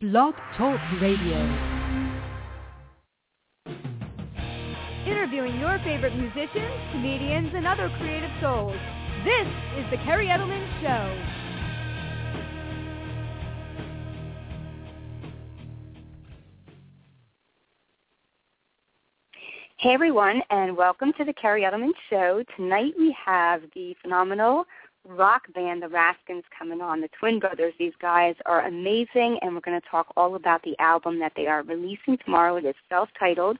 Blog Talk Radio. Interviewing your favorite musicians, comedians, and other creative souls. This is The Kerri Edelman Show. Hey everyone, and welcome to the Kerri Edelman Show. Tonight we have the phenomenal rock band, the Raskins, coming on. The Twin Brothers. These guys are amazing, and we're going to talk all about the album that they are releasing tomorrow. It is self-titled.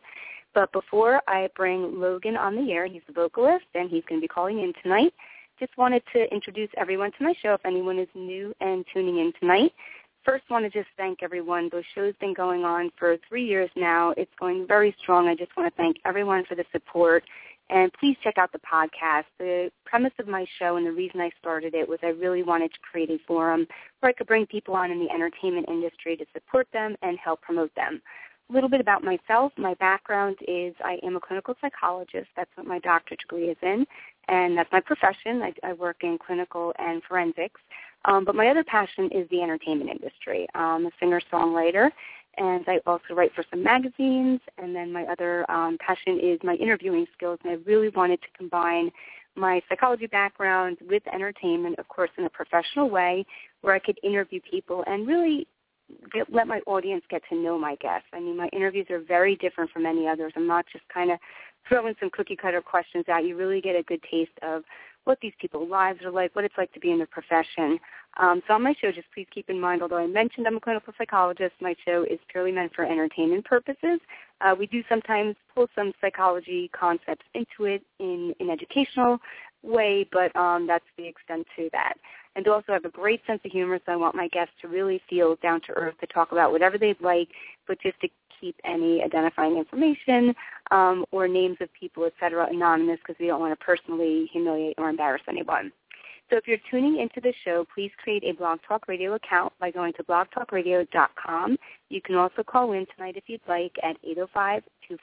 But before I bring Logan on the air, he's the vocalist, and he's going to be calling in tonight. Just wanted to introduce everyone to my show if anyone is new and tuning in tonight first want to just thank everyone. The show's been going on for three years now. It's going very strong. I just want to thank everyone for the support. And please check out the podcast. The premise of my show and the reason I started it was I really wanted to create a forum where I could bring people on in the entertainment industry to support them and help promote them. A little bit about myself. My background is I am a clinical psychologist. That's what my doctorate degree is in. And that's my profession. I, I work in clinical and forensics. Um, but my other passion is the entertainment industry. I'm a singer-songwriter, and I also write for some magazines. And then my other um, passion is my interviewing skills, and I really wanted to combine my psychology background with entertainment, of course, in a professional way, where I could interview people and really get, let my audience get to know my guests. I mean, my interviews are very different from any others. I'm not just kind of throwing some cookie cutter questions out. You really get a good taste of what these people's lives are like, what it's like to be in the profession. Um, so on my show, just please keep in mind, although I mentioned I'm a clinical psychologist, my show is purely meant for entertainment purposes. Uh, we do sometimes pull some psychology concepts into it in an educational way, but um, that's the extent to that. And to also have a great sense of humor, so I want my guests to really feel down to earth to talk about whatever they'd like, but just to keep any identifying information um, or names of people, et cetera, anonymous because we don't want to personally humiliate or embarrass anyone. So if you're tuning into the show, please create a Blog Talk Radio account by going to blogtalkradio.com. You can also call in tonight if you'd like at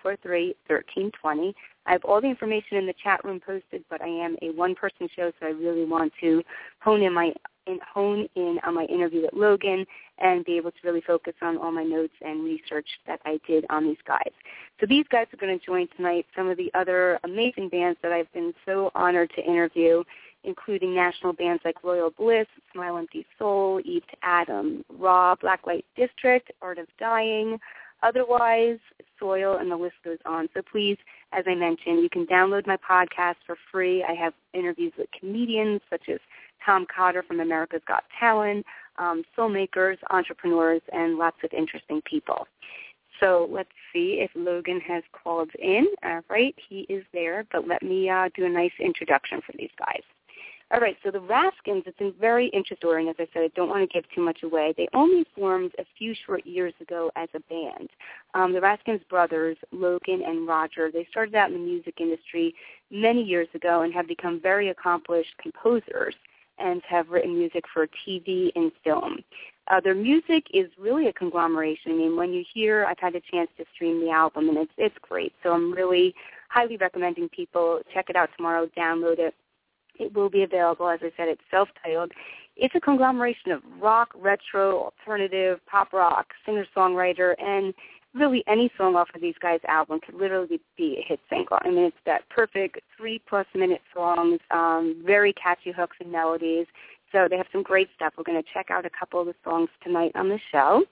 805-243-1320. I have all the information in the chat room posted, but I am a one-person show, so I really want to hone in my in, hone in on my interview with Logan and be able to really focus on all my notes and research that I did on these guys. So these guys are going to join tonight some of the other amazing bands that I've been so honored to interview, including national bands like Royal Bliss, Smile Empty Soul, Eve to Adam, Raw, Blacklight District, Art of Dying, Otherwise, Soil, and the list goes on. So please, as I mentioned, you can download my podcast for free. I have interviews with comedians such as Tom Cotter from America's Got Talent, um, filmmakers, entrepreneurs, and lots of interesting people. So let's see if Logan has called in. All right, he is there, but let me uh, do a nice introduction for these guys. All right, so the Raskins, it's very interesting. As I said, I don't want to give too much away. They only formed a few short years ago as a band. Um, the Raskins brothers, Logan and Roger, they started out in the music industry many years ago and have become very accomplished composers and have written music for TV and film. Uh, their music is really a conglomeration. I mean, when you hear, I've had a chance to stream the album, and it's it's great. So I'm really highly recommending people check it out tomorrow, download it. It will be available, as I said, it's self-titled. It's a conglomeration of rock, retro, alternative, pop rock, singer-songwriter, and really any song off of these guys' album could literally be a hit single. I mean, it's that perfect three-plus minute songs, um, very catchy hooks and melodies. So they have some great stuff. We're going to check out a couple of the songs tonight on the show.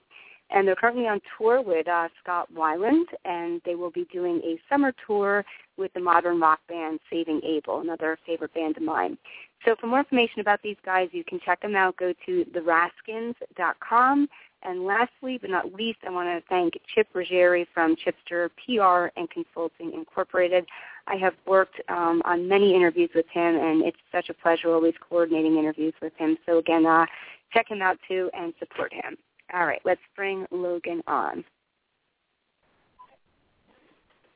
And they're currently on tour with uh, Scott Weiland, and they will be doing a summer tour with the modern rock band Saving Abel, another favorite band of mine. So for more information about these guys, you can check them out. Go to theraskins.com and lastly but not least, I want to thank Chip Ruggieri from Chipster PR and Consulting Incorporated. I have worked um, on many interviews with him, and it's such a pleasure always coordinating interviews with him. So again, uh, check him out too and support him. All right, let's bring Logan on.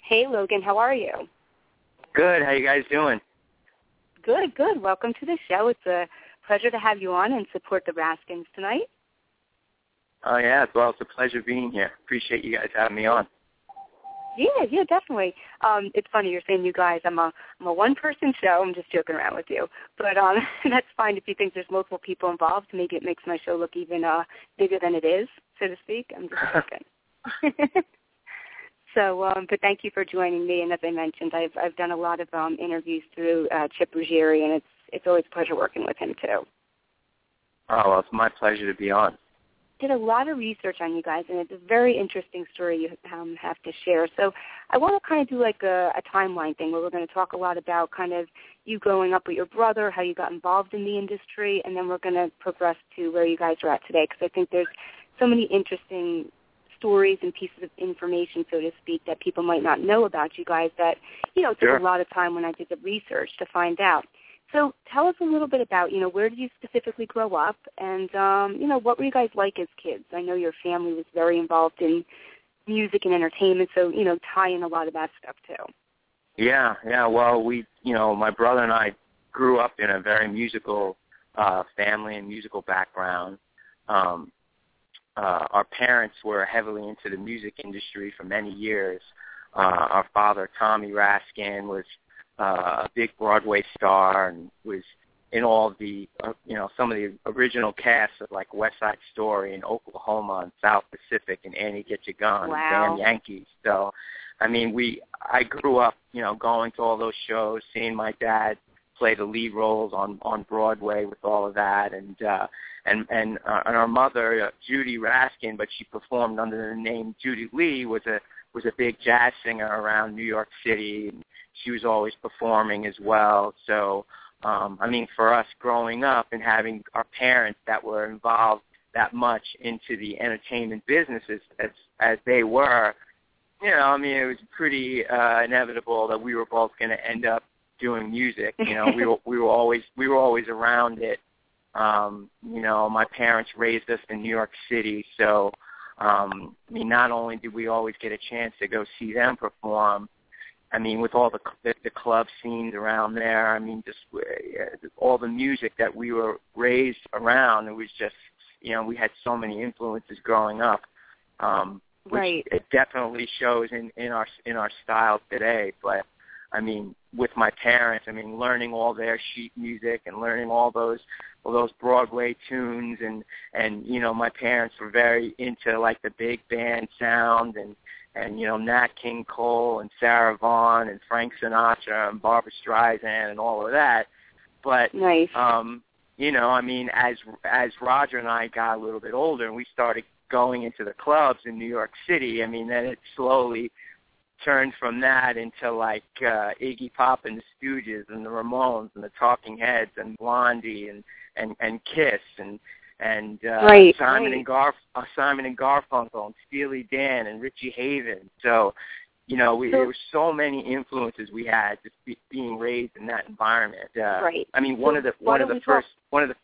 Hey, Logan, how are you? Good. How you guys doing? Good, good. Welcome to the show. It's a pleasure to have you on and support the Raskins tonight. Oh yeah, as well it's a pleasure being here. Appreciate you guys having me on. Yeah, yeah, definitely. Um, it's funny you're saying you guys. I'm a I'm a one person show. I'm just joking around with you, but um, that's fine if you think there's multiple people involved. Maybe it makes my show look even uh, bigger than it is, so to speak. I'm just joking. so, um, but thank you for joining me. And as I mentioned, I've I've done a lot of um, interviews through uh, Chip Ruggieri, and it's it's always a pleasure working with him too. Oh, well, it's my pleasure to be on did a lot of research on you guys, and it's a very interesting story you um, have to share. So I want to kind of do like a, a timeline thing where we're going to talk a lot about kind of you growing up with your brother, how you got involved in the industry, and then we're going to progress to where you guys are at today because I think there's so many interesting stories and pieces of information, so to speak, that people might not know about you guys that, you know, took sure. a lot of time when I did the research to find out. So tell us a little bit about, you know, where did you specifically grow up and, um, you know, what were you guys like as kids? I know your family was very involved in music and entertainment, so, you know, tie in a lot of that stuff too. Yeah, yeah. Well, we, you know, my brother and I grew up in a very musical uh, family and musical background. Um, uh, our parents were heavily into the music industry for many years. Uh, our father, Tommy Raskin, was uh, a big Broadway star and was in all the uh, you know some of the original casts of like West Side Story and Oklahoma and South Pacific and Annie Get Your Gun wow. and Damn Yankees. So, I mean, we I grew up you know going to all those shows, seeing my dad play the lead roles on on Broadway with all of that, and uh, and and uh, and our mother uh, Judy Raskin, but she performed under the name Judy Lee, was a was a big jazz singer around New York City. And she was always performing as well. So, um, I mean, for us growing up and having our parents that were involved that much into the entertainment businesses as as they were, you know, I mean, it was pretty uh, inevitable that we were both going to end up doing music. You know, we were we were always we were always around it. Um, you know, my parents raised us in New York City, so um, I mean, not only did we always get a chance to go see them perform, I mean, with all the the, the club scenes around there, I mean, just uh, all the music that we were raised around, it was just, you know, we had so many influences growing up, um, which right. it definitely shows in in our in our style today. But I mean, with my parents, I mean, learning all their sheet music and learning all those all those Broadway tunes and and you know, my parents were very into like the big band sound and and you know Nat King Cole and Sarah Vaughan and Frank Sinatra and Barbra Streisand and all of that. But nice. um, you know, I mean, as as Roger and I got a little bit older and we started going into the clubs in New York City, I mean, then it slowly turned from that into like uh, Iggy Pop and the Stooges and the Ramones and the Talking Heads and Blondie and and and Kiss and and uh, right, Simon right. and Garf uh, Simon and Garfunkel and Steely Dan and Richie Haven. So, you know, we, So- there were so many influences we had just be, being raised in that environment. Uh, Right. I mean, one So of the one of the we talk- first one of the.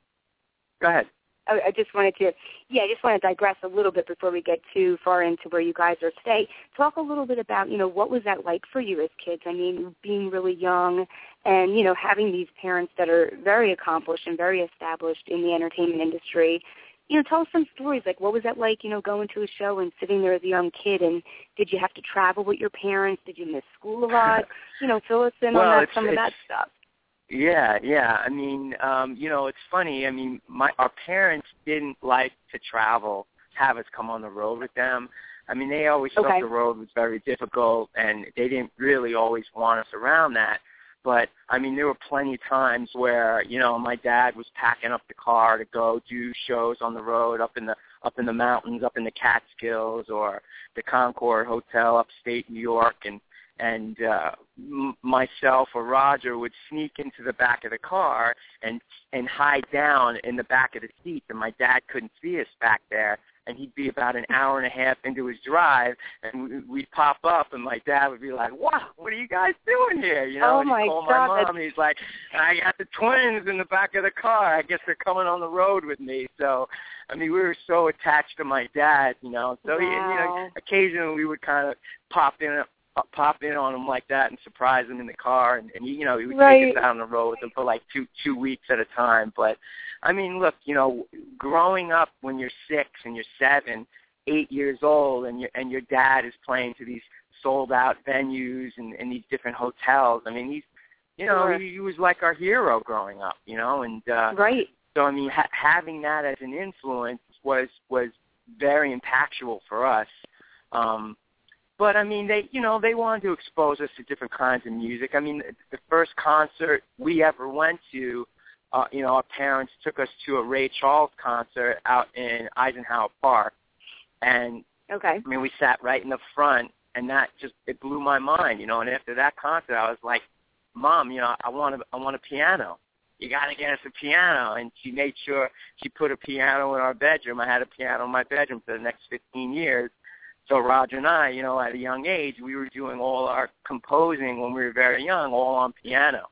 Go ahead. I, I just wanted to, yeah, I just want to digress a little bit before we get too far into where you guys are today. Talk a little bit about, you know, what was that like for you as kids? I mean, being really young and, you know, having these parents that are very accomplished and very established in the entertainment industry. You know, tell us some stories. Like, what was that like, you know, going to a show and sitting there as a young kid? And did you have to travel with your parents? Did you miss school a lot? You know, fill us in Well, on that, some of that stuff. Yeah, yeah. I mean, um, you know, it's funny. I mean, my our parents didn't like to travel, have us come on the road with them. I mean, they always Okay. thought the road was very difficult, and they didn't really always want us around that. But I mean, there were plenty of times where you know my dad was packing up the car to go do shows on the road up in the up in the mountains, up in the Catskills, or the Concord Hotel, upstate New York, and and uh, m- myself or Roger would sneak into the back of the car and and hide down in the back of the seat, and my dad couldn't see us back there. And he'd be about an hour and a half into his drive, and we- we'd pop up, and my dad would be like, "Wow, what are you guys doing here?" You know, Oh and he'd call God, my mom. He's like, "I got the twins in the back of the car. I guess they're coming on the road with me." So, I mean, we were so attached to my dad, you know. So, he, you know, occasionally we would kind of pop in pop in on him like that and surprise him in the car and, and you know he would Right. take us out on the road with him for like two two weeks at a time but i mean look you know growing up when you're six and you're seven eight years old and your and your dad is playing to these sold out venues and, and these different hotels. I mean, he's you know Sure. he, he was like our hero growing up, you know, and uh, Right. so I mean ha- having that as an influence was was very impactful for us. Um, but I mean, they you know they wanted to expose us to different kinds of music. I mean, the, the first concert we ever went to, uh, you know, our parents took us to a Ray Charles concert out in Eisenhower Park, and Okay. I mean, we sat right in the front, and that just it blew my mind, you know. And after that concert, I was like, "Mom, you know, I want a, I want a piano. You got to get us a piano." And she made sure she put a piano in our bedroom. I had a piano in my bedroom for the next 15 years. So Roger and I, you know, at a young age, we were doing all our composing when we were very young, all on piano.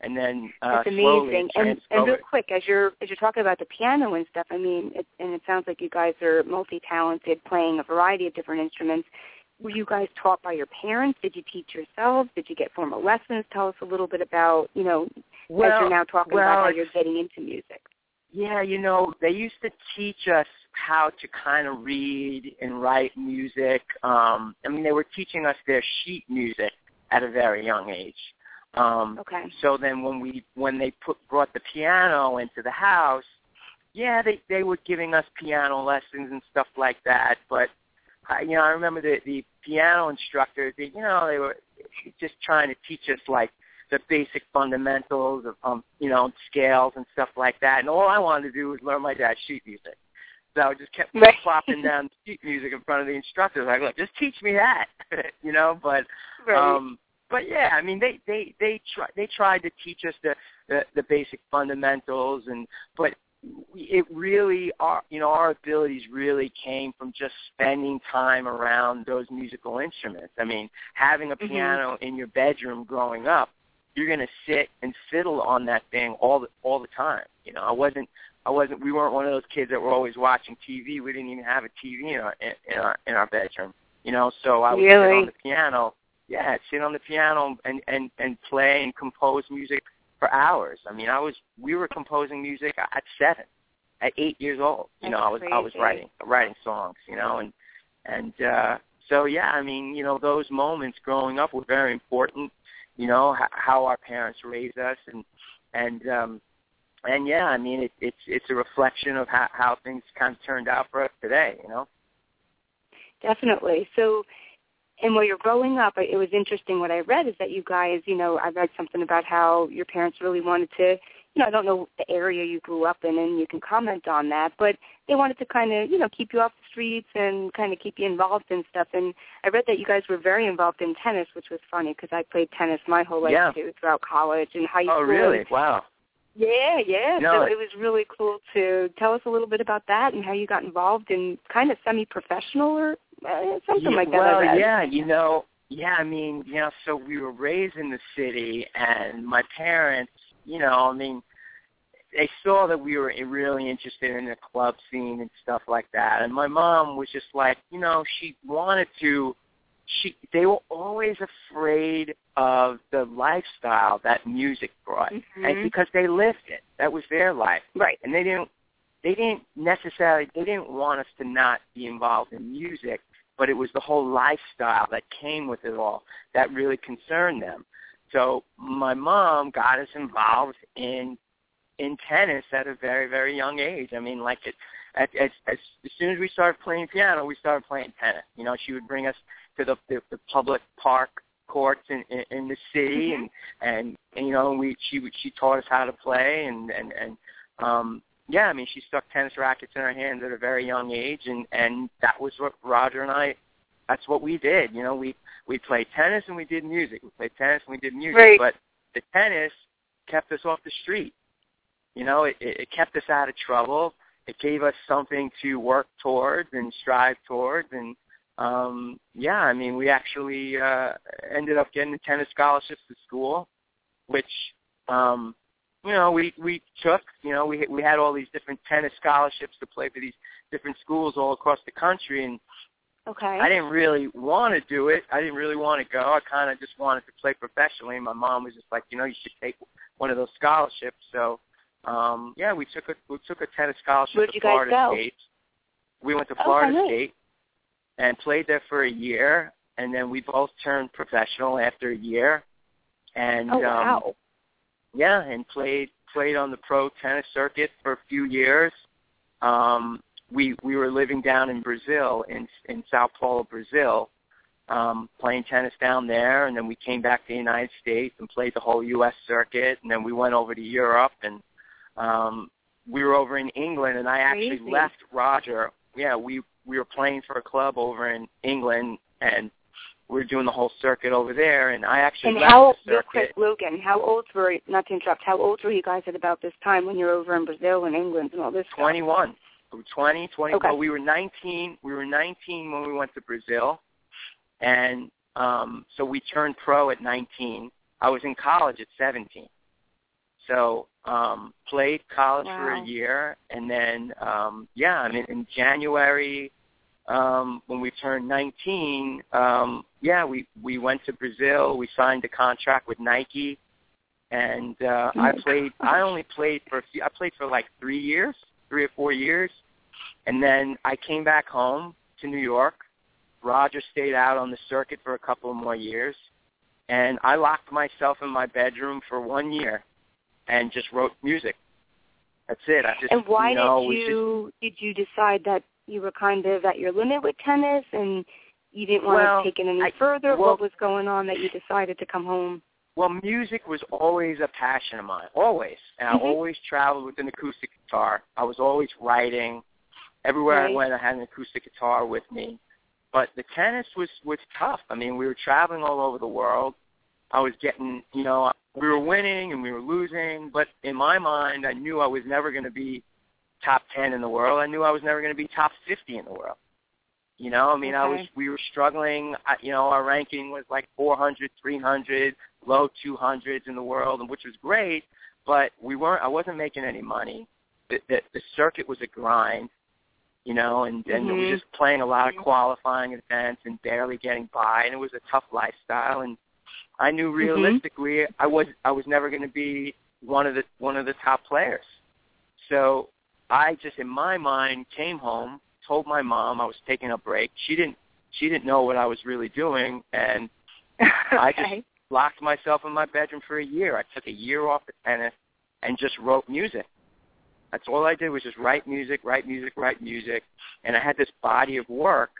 And then uh, slowly amazing. And and real quick, as you're as you're talking about the piano and stuff, I mean, it, and it sounds like you guys are multi-talented, playing a variety of different instruments. Were you guys taught by your parents? Did you teach yourselves? Did you get formal lessons? Tell us a little bit about, you know, as you're now talking well, about how you're getting into music. Yeah, you know, they used to teach us how to kind of read and write music. Um, I mean, they were teaching us their sheet music at a very young age. Um, Okay. so then when we when they put brought the piano into the house, yeah, they they were giving us piano lessons and stuff like that. But I, you know, I remember the the piano instructors. They, you know, they were just trying to teach us like the basic fundamentals of um, you know scales and stuff like that. And all I wanted to do was learn my dad's sheet music. So I just kept Right. plopping down sheet music in front of the instructors. Like, look, just teach me that, you know. But um, but yeah, I mean, they they they try they tried to teach us the the, the basic fundamentals, and but it really our you know our abilities really came from just spending time around those musical instruments. I mean, having a Mhm. piano in your bedroom growing up, you're going to sit and fiddle on that thing all the all the time. You know, I wasn't I wasn't we weren't one of those kids that were always watching TV. We didn't even have a TV in our in, our in our bedroom. You know, so I would sit Really? on the piano. Yeah, sit on the piano and and and play and compose music for hours. I mean, I was we were composing music at seven, at eight years old. You know, I was That's I was writing writing songs. You know, and and uh, so yeah, I mean, you know, those moments growing up were very important. You know, h- how our parents raised us, and and um, and yeah, I mean, it, it's it's a reflection of how how things kind of turned out for us today. You know. Definitely. So, and while you're growing up, it was interesting. What I read is that you guys, you know, I read something about how your parents really wanted to, you know, I don't know the area you grew up in, and you can comment on that, but they wanted to kind of, you know, keep you off the streets and kind of keep you involved in stuff. And I read that you guys were very involved in tennis, which was funny because I played tennis my whole life Yeah. too, throughout college and high oh, school. Oh, really? Wow. Yeah, yeah. No, so it- was really cool to tell us a little bit about that and how you got involved in kind of semi-professional or uh, something Yeah, like that. Well, yeah, you know, yeah, I mean, you know, so we were raised in the city, and my parents, you know, I mean, they saw that we were really interested in the club scene and stuff like that, and my mom was just like, you know, she wanted to. She, they were always afraid of the lifestyle that music brought, and Mhm. because they lived it, that was their life. Right. and they didn't they didn't necessarily they didn't want us to not be involved in music but it was the whole lifestyle that came with it all that really concerned them. So my mom got us involved in in tennis at a very very young age. I mean like it at, as, as as soon as we started playing piano we started playing tennis. You know she would bring us to the the, the public park courts in, in in the city and and and you know we she she taught us how to play and and and um yeah i mean she stuck tennis rackets in our hands at a very young age and and that was what roger and i that's what we did. You know we we played tennis and we did music. We played tennis and we did music Right. but the tennis kept us off the street. You know it it it kept us out of trouble. It gave us something to work towards and strive towards and um yeah i mean we actually uh ended up getting the tennis scholarships to school which um you know we we took you know we we had all these different tennis scholarships to play for these different schools all across the country and Okay. I didn't really want to do it. I didn't really want to go. I kind of just wanted to play professionally. And my mom was just like, you know, you should take one of those scholarships. So, um, yeah, we took a we took a tennis scholarship Where'd to Florida? State. We went to Oh, Florida nice. State. And played there for a year, and then we both turned professional after a year, and oh wow. um, yeah, and played played on the pro tennis circuit for a few years. Um, we we were living down in Brazil in in Sao Paulo, Brazil, um, playing tennis down there, and then we came back to the United States and played the whole U.S. circuit, and then we went over to Europe, and um, we were over in England, and I actually Crazy. left Roger. Yeah, we we were playing for a club over in England, and we were doing the whole circuit over there, and I actually And left how, the real quick. Logan, how old were, not to interrupt, how old were you guys at about this time when you were over in Brazil and England and all this stuff? 21. We were 20, 20. Okay. Well, we were 19. We were 19 when we went to Brazil, and um, so we turned pro at 19. I was in college at 17. So um, played college for a year, and then um, yeah, I mean in January um, when we turned 19, um, yeah, we we went to Brazil. We signed a contract with Nike, and uh, I played. I only played for a few. I played for like three years, three or four years, and then I came back home to New York. Roger stayed out on the circuit for a couple more years, and I locked myself in my bedroom for one year, and just wrote music. That's it. I just And why you know, did was just- you did you decide that you were kind of at your limit with tennis and you didn't want Well, to take it any I- further? well- what was going on that you decided to come home? Well, music was always a passion of mine, always. And I Mhm. always traveled with an acoustic guitar. I was always writing. Everywhere I went, I had an acoustic guitar with me. But the tennis was was tough. I mean, we were traveling all over the world. I was getting, you know, we were winning and we were losing, but in my mind, I knew I was never going to be top 10 in the world. I knew I was never going to be top 50 in the world. You know, I mean, I was we were struggling. I, you know, our ranking was like 400, 300, low 200s in the world, and which was great, but we weren't. I wasn't making any money. The the, the circuit was a grind, you know, and and it Mhm. was just playing a lot of qualifying events and barely getting by, and it was a tough lifestyle. And I knew mm-hmm. realistically, I was I was never going to be one of the one of the top players. So I just, in my mind, came home, told my mom I was taking a break. She didn't she didn't know what I was really doing, and I just locked myself in my bedroom for a year. I took a year off of tennis and just wrote music. That's all I did was just write music, write music, write music, and I had this body of work,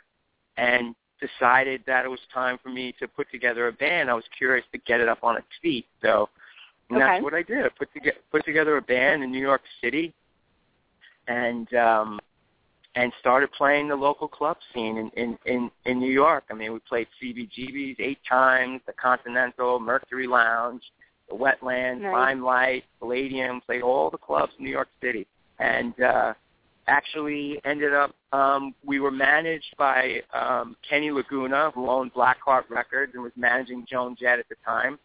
and decided that it was time for me to put together a band. I was curious to get it up on its feet, so and Okay. that's what I did. I put together put together a band in New York City, and um, and started playing the local club scene in, in, in, in New York. I mean, we played CBGB's eight times, the Continental, Mercury Lounge, the Wetlands, Nice. Limelight, Palladium, played all the clubs in New York City. And uh, actually ended up, um, we were managed by um, Kenny Laguna, who owned Blackheart Records and was managing Joan Jett at the time.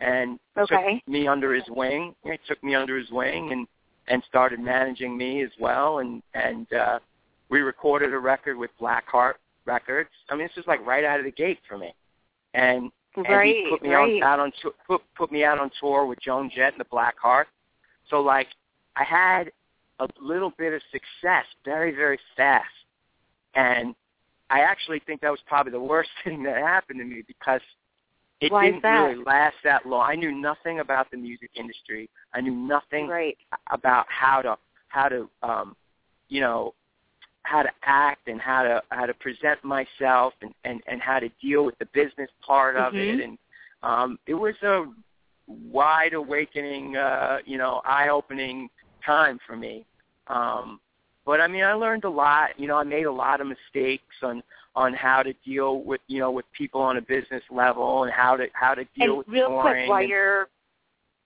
And Okay. took me under his wing. He took me under his wing and and started managing me as well. And and uh, we recorded a record with Blackheart Records. I mean, this was like right out of the gate for me. And and he put me right. on out on tour, put put me out on tour with Joan Jett and the Blackheart. So like I had a little bit of success very very fast, and I actually think that was probably the worst thing that happened to me because it Why didn't really last that long. I knew nothing about the music industry. I knew nothing Right. about how to how to um you know how to act and how to how to present myself and and and how to deal with the business part of Mhm. it and um it was a wide awakening uh you know eye opening time for me um but i mean i learned a lot you know i made a lot of mistakes on on how to deal with you know with people on a business level and how to how to deal and with real quick, while and- you're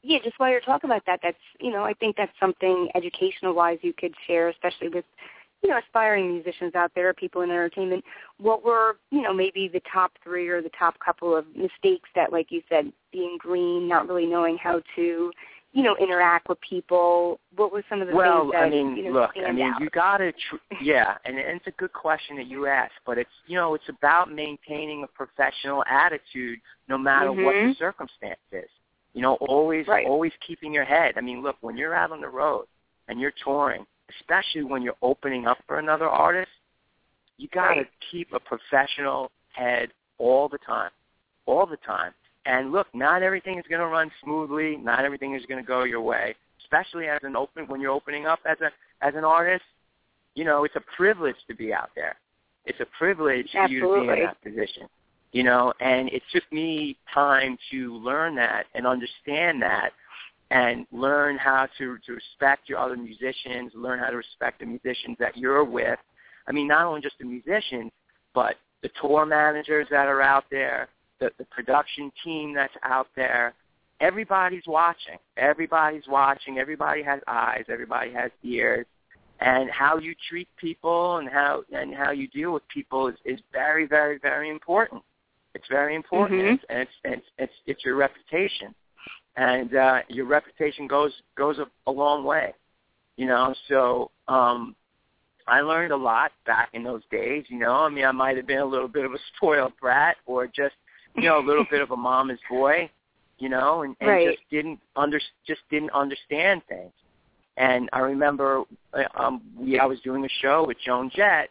yeah, just while you're talking about that, that's you know, I think that's something educational wise you could share, especially with you know aspiring musicians out there, people in entertainment. What were you know maybe the top three or the top couple of mistakes that, like you said, being green, not really knowing how to you know interact with people. What were some of the well, things that I mean, you know look, I mean, out? you gotta, tr- yeah, and, and it's a good question that you ask, but it's, you know, it's about maintaining a professional attitude no matter what the Mhm. circumstance is. You know, always, Right. always keeping your head. I mean, look, when you're out on the road and you're touring, especially when you're opening up for another artist, You got to Right. keep a professional head all the time, all the time. And look, not everything is going to run smoothly. Not everything is going to go your way, especially as an open when you're opening up as a as an artist. You know, it's a privilege to be out there. It's a privilege for you to be in that position. You know, and it took me time to learn that and understand that and learn how to to respect your other musicians, learn how to respect the musicians that you're with. I mean, not only just the musicians, but the tour managers that are out there, the, the production team that's out there. Everybody's watching. Everybody's watching. Everybody has eyes. Everybody has ears. And how you treat people and how and how you deal with people is, is very, very, very important. It's very important, Mhm. and it's it's it's it's your reputation, and uh, your reputation goes goes a, a long way, you know. So um, I learned a lot back in those days. You know, I mean, I might have been a little bit of a spoiled brat, or just you know a little bit of a mama's boy, you know, and, and Right. just didn't under just didn't understand things. And I remember uh, um, we I was doing a show with Joan Jett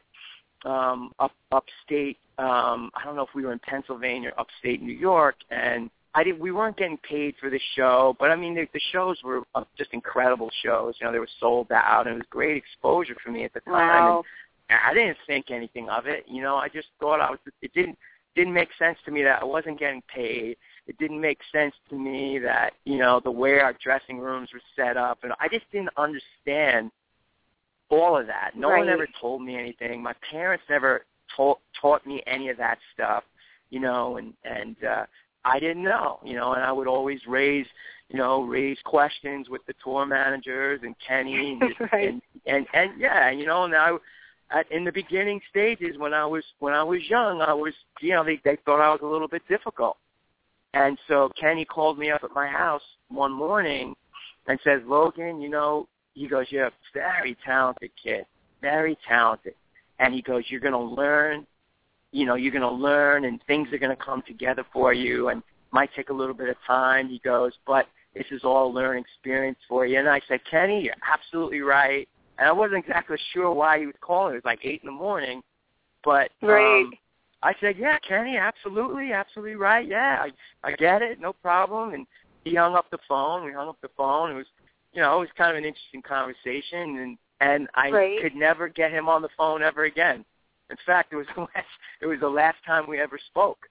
um, up upstate. Um, I don't know if we were in Pennsylvania, or upstate New York, and I did. We weren't getting paid for the show, but I mean the, the shows were uh, just incredible shows. You know, they were sold out, and it was great exposure for me at the time. Wow. And I didn't think anything of it. You know, I just thought I was. It didn't didn't make sense to me that I wasn't getting paid. It didn't make sense to me that you know the way our dressing rooms were set up, and I just didn't understand all of that. No one ever told me anything. My parents never taught taught me any of that stuff, you know, and and uh I didn't know, you know, and I would always raise, you know, raise questions with the tour managers and Kenny and Right. and, and and yeah, you know, and I at, in the beginning stages when I was when I was young, I was you know they they thought I was a little bit difficult, and so Kenny called me up at my house one morning and says, Logan, you know, he goes, you're a very talented kid, very talented, and he goes, you're to learn, you know, you're to learn, and things are to come together for you, and might take a little bit of time. He goes, but this is all a learning experience for you. And I said, Kenny, you're absolutely right. And I wasn't exactly sure why he was calling. It was like eight in the morning, but Right. um, I said, yeah, Kenny, absolutely, absolutely right. Yeah, I I get it, no problem. And he hung up the phone. We hung up the phone. It was, you know, it was kind of an interesting conversation, and and I Right. could never get him on the phone ever again. In fact, it was the last it was the last time we ever spoke,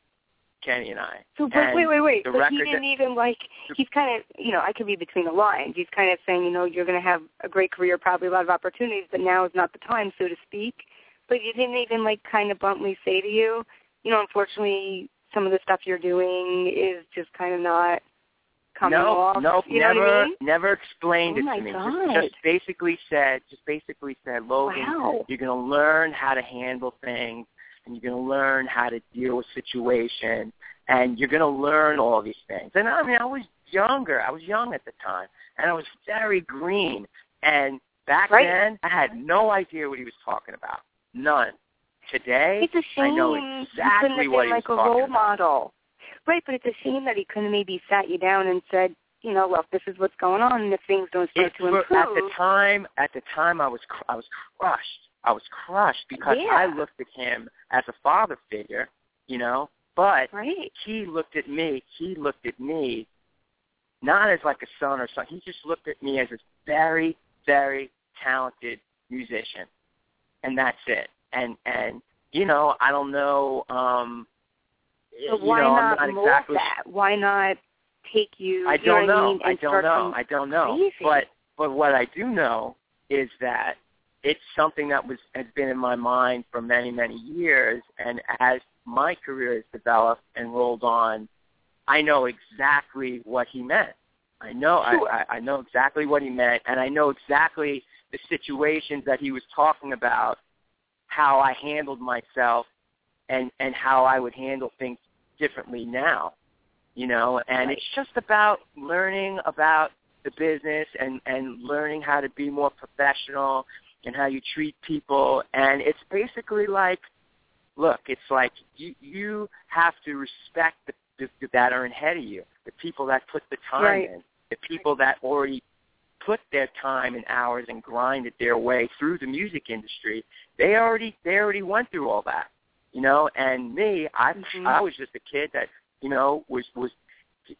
Kenny and I. So wait, And wait, wait, wait. But he didn't even like. He's kind of, you know, I could be between the lines. He's kind of saying, you know, you're going to have a great career, probably a lot of opportunities, but now is not the time, so to speak. But you didn't even like kind of bluntly say to you, you know, unfortunately, some of the stuff you're doing is just kind of not coming no, off. Nope, you know never, I mean? never explained Oh it to me. Just, just basically said, just basically said, Logan, Wow. you're going to learn how to handle things, and you're going to learn how to deal with situations, and you're going to learn all these things. And I mean, I was younger. I was young at the time, and I was very green. And back Right. then, I had no idea what he was talking about. None. Today, It's I know exactly what been he was like a talking role about. model. Right, but it's a shame that he couldn't maybe sat you down and said, you know, look, this is what's going on, and if things don't start It, to improve, at the time, at the time, I was cr- I was crushed. I was crushed because Yeah. I looked at him as a father figure, you know. But right? he looked at me. He looked at me not as like a son or something. He just looked at me as a very, very talented musician, and that's it. And and you know, I don't know. um So you why know, not, I'm not mold exactly that? Why not take you? I don't I know. mean, I don't know. I don't know. crazy. But but what I do know is that it's something that was has been in my mind for many many years, and as my career has developed and rolled on, I know exactly what he meant. I know Sure. I, I know exactly what he meant, and I know exactly the situations that he was talking about, how I handled myself, and and how I would handle things differently now you know and Right. it's just about learning about the business and and learning how to be more professional and how you treat people and it's basically like look it's like you you have to respect the, the that are ahead of you the people that put the time Right. in the people that already put their time and hours and grinded their way through the music industry, they already they already went through all that, you know. And me, I Mhm. I was just a kid that you know was was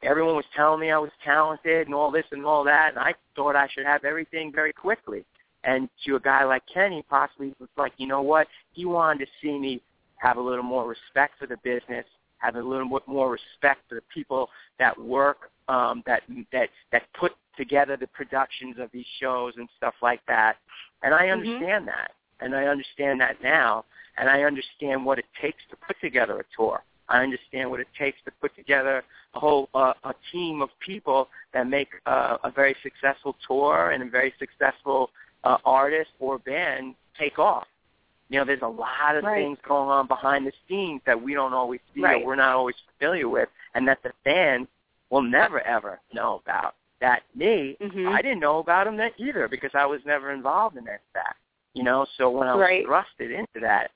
everyone was telling me I was talented and all this and all that, and I thought I should have everything very quickly. And to a guy like Kenny, possibly was like, you know what? He wanted to see me have a little more respect for the business, have a little bit more respect for the people that work, um, that that that put together the productions of these shows and stuff like that. And I understand that, and I understand that now, and I understand what it takes to put together a tour. I understand what it takes to put together a whole uh, a team of people that make uh, a very successful tour and a very successful uh, artist or band take off. You know, there's a lot of Right. things going on behind the scenes that we don't always see Right. or we're not always familiar with, and that the fans will never ever know about. That me, Mhm. I didn't know about them then either because I was never involved in that stuff. You know, so when I was Right. thrusted into that,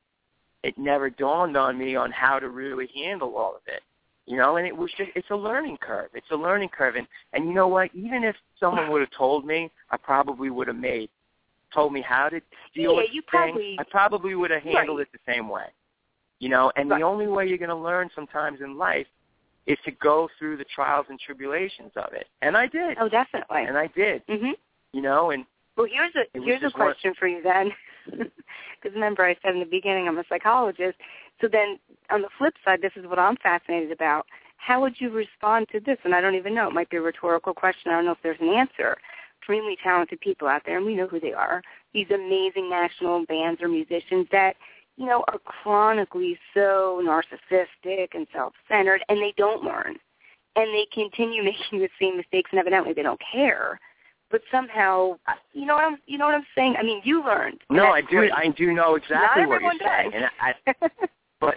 it never dawned on me on how to really handle all of it. You know, and it was just it's a learning curve. It's a learning curve and and you know what, even if someone would have told me, I probably would have made told me how to deal Yeah, with you things, probably- I probably would have handled Right. it the same way. You know, and Right. the only way you're going to learn sometimes in life is to go through the trials and tribulations of it. And I did. Oh, definitely. And I did. Mhm. You know, and Well, here's a here's a one- question for you then, because remember I said in the beginning I'm a psychologist. So then on the flip side, this is what I'm fascinated about. How would you respond to this? And I don't even know. It might be a rhetorical question. I don't know if there's an answer. Extremely talented people out there, and we know who they are. These amazing national bands or musicians that you know are chronically so narcissistic and self-centered, and they don't learn, and they continue making the same mistakes, and evidently they don't care but somehow you know what I'm you know what I'm saying? I mean, you learned. no, I do great. I do know exactly Not what you're everyone saying. And I but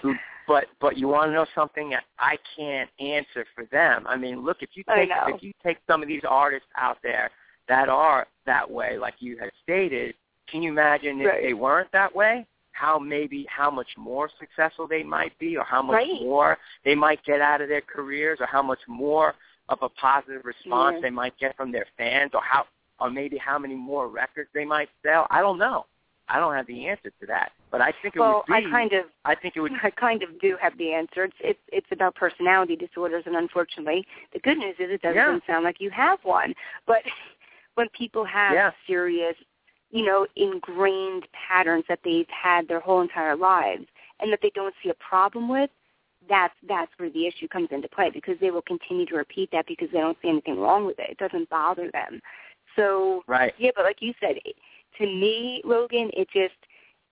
but but you want to know something I can't answer for them. I mean, look, if you take if you take some of these artists out there that are that way, like you had stated, can you imagine if Right. they weren't that way? How maybe how much more successful they might be, or how much Right. more they might get out of their careers, or how much more of a positive response Yeah. they might get from their fans, or how or maybe how many more records they might sell. I don't know. I don't have the answer to that, but I think it well, would be. I kind of I think it would. I kind of do have the answer. It's it's it's about personality disorders, and unfortunately, the good news is it doesn't Yeah. sound like you have one. But when people have Yeah. serious, you know, ingrained patterns that they've had their whole entire lives, and that they don't see a problem with, that's that's where the issue comes into play because they will continue to repeat that because they don't see anything wrong with it. It doesn't bother them. So Right. yeah, but like you said, it- to me, Logan, it just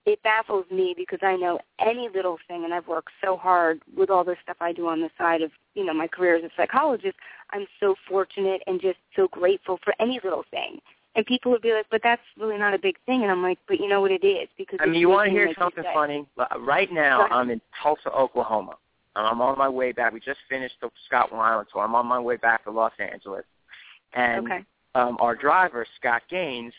it baffles me because I know any little thing, and I've worked so hard with all this stuff I do on the side of you know my career as a psychologist. I'm so fortunate and just so grateful for any little thing. And people would be like, "But that's really not a big thing," and I'm like, "But you know what it is because I mean, you want to hear like something funny? Right now, I'm in Tulsa, Oklahoma. and I'm on my way back. We just finished the Scott Weiland tour. I'm on my way back to Los Angeles, and Okay. um, our driver Scott Gaines,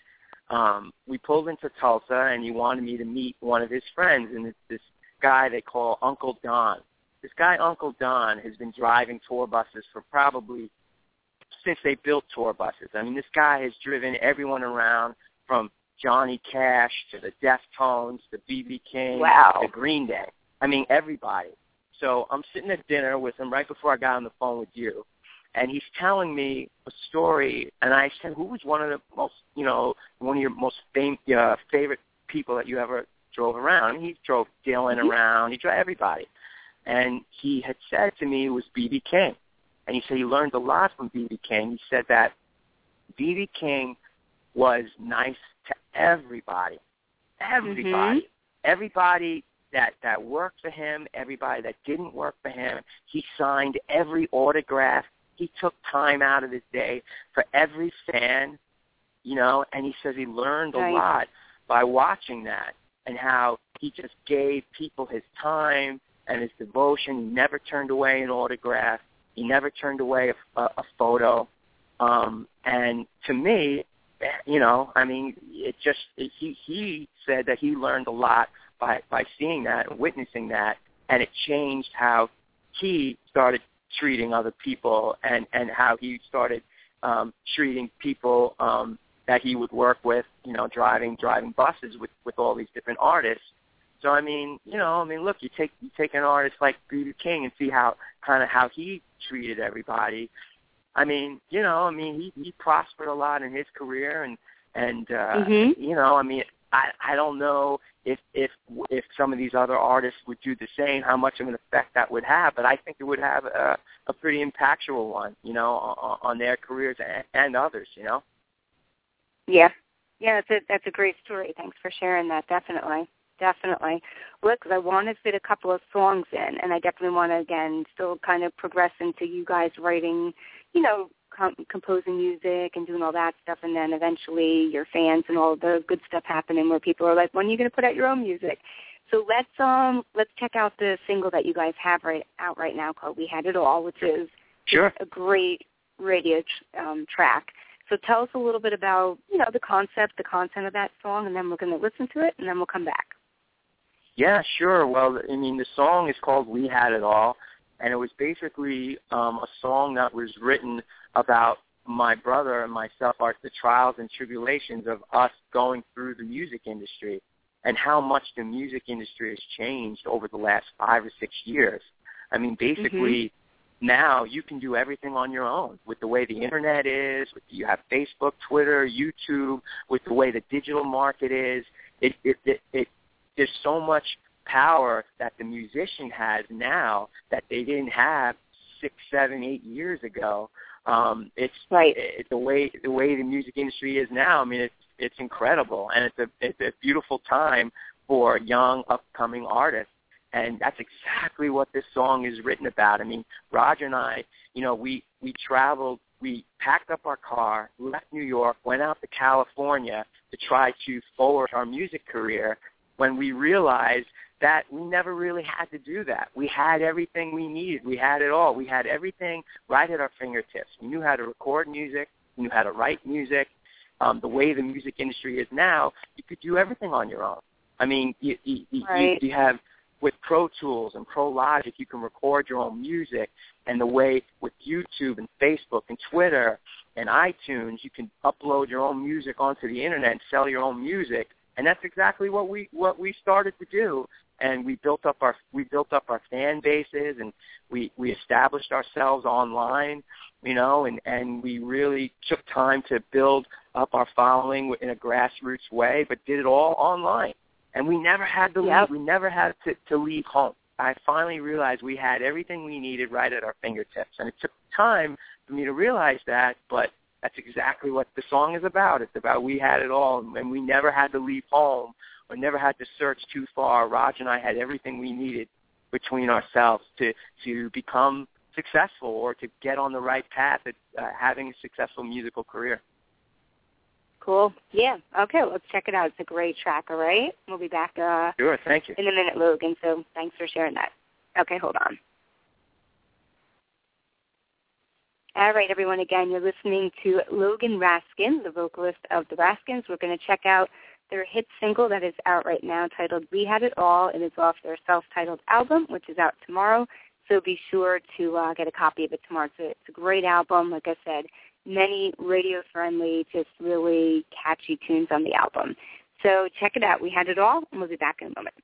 um, we pulled into Tulsa, and he wanted me to meet one of his friends, and it's this guy they call Uncle Don. This guy Uncle Don has been driving tour buses for probably since they built tour buses. I mean, this guy has driven everyone around from Johnny Cash to the Deftones to BB King Wow. to Green Day. I mean, everybody. So I'm sitting at dinner with him right before I got on the phone with you, and he's telling me a story. And I said, "Who was one of the most, you know, one of your most fam- uh, favorite people that you ever drove around?" And he drove Dylan Mhm. around. He drove everybody, and he had said to me it was BB King, and he said he learned a lot from BB King. He said that BB King was nice to everybody, everybody, mm-hmm. everybody that that worked for him, everybody that didn't work for him. He signed every autograph. He took time out of his day for every fan, you know, and he says he learned a Right. lot by watching that and how he just gave people his time and his devotion. He never turned away an autograph. He never turned away a, a, a photo. Um, and to me, you know, I mean, it just it, he he said that he learned a lot by by seeing that and witnessing that, and it changed how he started treating other people and and how he started um, treating people um, that he would work with, you know, driving driving buses with with all these different artists. So I mean, you know, I mean, look, you take you take an artist like B.B. King and see how kind of how he treated everybody. I mean, you know, I mean, he he prospered a lot in his career, and and uh, mm-hmm. you know, I mean, I I don't know if if if some of these other artists would do the same, how much of an effect that would have. But I think it would have a a pretty impactful one, you know, on, on their careers and, and others, you know. Yeah, yeah, that's a that's a great story. Thanks for sharing that. Definitely, definitely. Look, I want to fit a couple of songs in, and I definitely want to again still kind of progress into you guys writing, you know, com- composing music and doing all that stuff, and then eventually your fans and all the good stuff happening where people are like, when are you going to put out your own music? So let's um let's check out the single that you guys have right out right now called "We Had It All," which is sure. a great radio um, track. So tell us a little bit about you know the concept, the content of that song, and then we're going to listen to it, and then we'll come back. Yeah, sure. Well, I mean, the song is called "We Had It All," and it was basically um, a song that was written about my brother and myself, our the trials and tribulations of us going through the music industry, and how much the music industry has changed over the last five or six years. I mean, basically. Mm-hmm now you can do everything on your own with the way the internet is, with you have Facebook, Twitter, YouTube, with the way the digital market is. It, it, it, it there's so much power that the musician has now that they didn't have six, seven, eight years ago. Um, it's right. It, the way the way the music industry is now. I mean, it's it's incredible, and it's a it's a beautiful time for young upcoming artists and that's exactly what this song is written about. I mean, Roger and I, you know, we we traveled, we packed up our car, left New York, went out to California to try to forward our music career. When we realized that we never really had to do that. We had everything we needed. We had it all. We had everything right at our fingertips. We knew how to record music. We knew how to write music. Um, the way the music industry is now, you could do everything on your own. I mean, you, you, right. you, you have with Pro Tools and Pro Logic, you can record your own music. And the way with YouTube and Facebook and Twitter and iTunes, you can upload your own music onto the internet and sell your own music. And that's exactly what we what we started to do. And we built up our we built up our fan bases and we we established ourselves online, you know, and and we really took time to build up our following in a grassroots way, but did it all online and we never had to yep. leave. We never had to, to leave home. I finally realized we had everything we needed right at our fingertips, and it took time for me to realize that. But that's exactly what the song is about. It's about we had it all, and we never had to leave home, or never had to search too far. Rog and I had everything we needed between ourselves to to become successful or to get on the right path at uh, having a successful musical career. Cool. Yeah. Okay. Let's check it out. It's a great track. All right. We'll be back. Uh, sure. Thank you. In a minute, Logan. So thanks for sharing that. Okay. Hold on. All right, everyone. Again, you're listening to Logan Raskin, the vocalist of the Raskins. We're going to check out their hit single that is out right now titled We Had It All. And It is off their self-titled album, which is out tomorrow. So be sure to uh, get a copy of it tomorrow. It's a, it's a great album. Like I said, many radio-friendly, just really catchy tunes on the album. So check it out. We had it all, and we'll be back in a moment.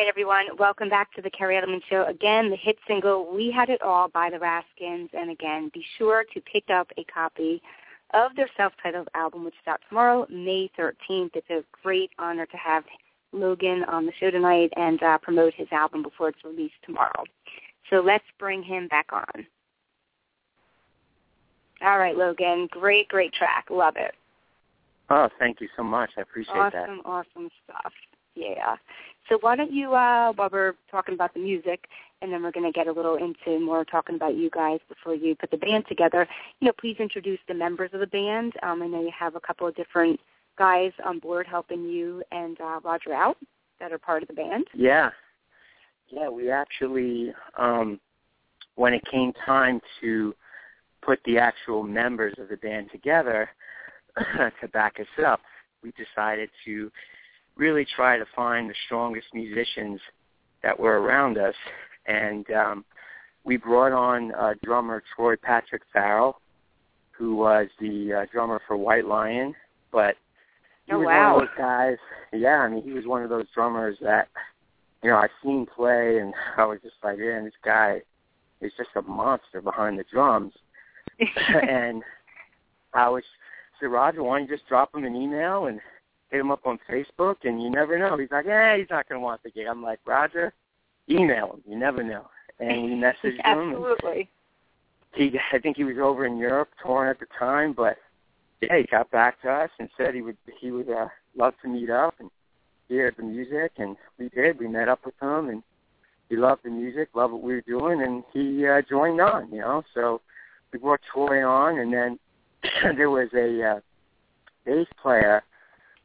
Right, everyone. Welcome back to the Kerri Edelman Show. Again, the hit single "We Had It All" by the Raskins, and again, be sure to pick up a copy of their self-titled album, which is out tomorrow, May 13th. It's a great honor to have Logan on the show tonight and uh, promote his album before it's released tomorrow. So let's bring him back on. All right, Logan. Great, great track. Love it. Oh, thank you so much. I appreciate awesome, that. Awesome, awesome stuff. Yeah. So why don't you, uh, while we're talking about the music, and then we're going to get a little into more talking about you guys before you put the band together, you know, please introduce the members of the band. Um, I know you have a couple of different guys on board helping you and uh, Roger out that are part of the band. Yeah. Yeah, we actually, um, when it came time to put the actual members of the band together to back us up, we decided to really try to find the strongest musicians that were around us. And um, we brought on uh, drummer Troy Patrick Farrell, who was the uh, drummer for White Lion. But he oh, was wow. one of those guys. Yeah, I mean, he was one of those drummers that, you know, I've seen play, and I was just like, man, this guy is just a monster behind the drums. and I was said, Roger, why don't you just drop him an email and hit him up on Facebook? And you never know. He's like, eh, he's not going to want the gig. I'm like, Roger, email him. You never know. And we messaged him. Absolutely. He, I think he was over in Europe touring at the time, but yeah, he got back to us and said he would he would uh, love to meet up and hear the music, and we did. We met up with him, and he loved the music, loved what we were doing, and he uh, joined on. You know, so we brought Troy on, and then there was a uh, bass player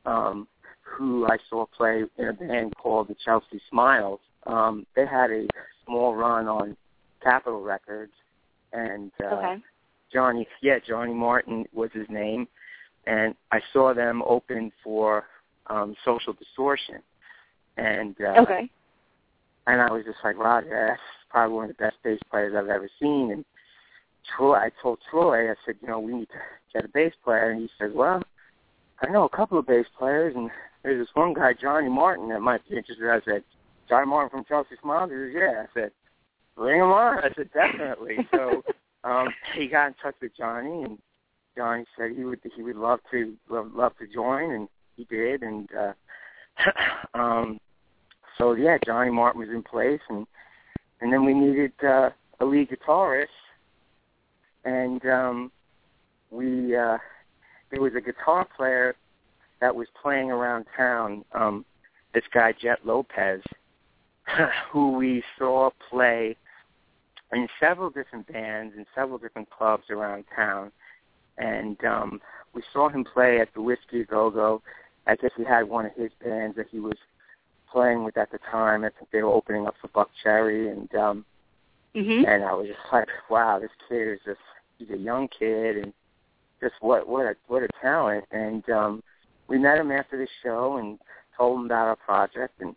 um, who I saw play in a band called the Chelsea Smiles. Um, they had a small run on Capitol Records, and uh, okay. Johnny, yeah, Johnny Martin was his name, and I saw them open for um, Social Distortion, and uh, okay, and I was just like, wow, that's probably one of the best bass players I've ever seen, and Troy, I told Troy, I said, you know, we need to get a bass player, and he said, well, I know a couple of bass players, and there's this one guy, Johnny Martin, that might be interested. I said, Johnny Martin from Chelsea Smiles? He said, yeah. I said, bring him on. I said, definitely. so um, he got in touch with Johnny, and Johnny said he would he would love to love, love to join, and he did. And uh, um, so yeah, Johnny Martin was in place, and and then we needed uh, a lead guitarist, and um, we uh, there was a guitar player that was playing around town. Um, this guy Jet Lopez, who we saw play in several different bands in several different clubs around town, and um, we saw him play at the Whisky Go Go. I guess he had one of his bands that he was playing with at the time. I think they were opening up for Buck Cherry, and um, mm-hmm. and I was just like, wow, this kid is just he's a young kid and just what what a what a talent. And um, we met him after the show and told him about our project, and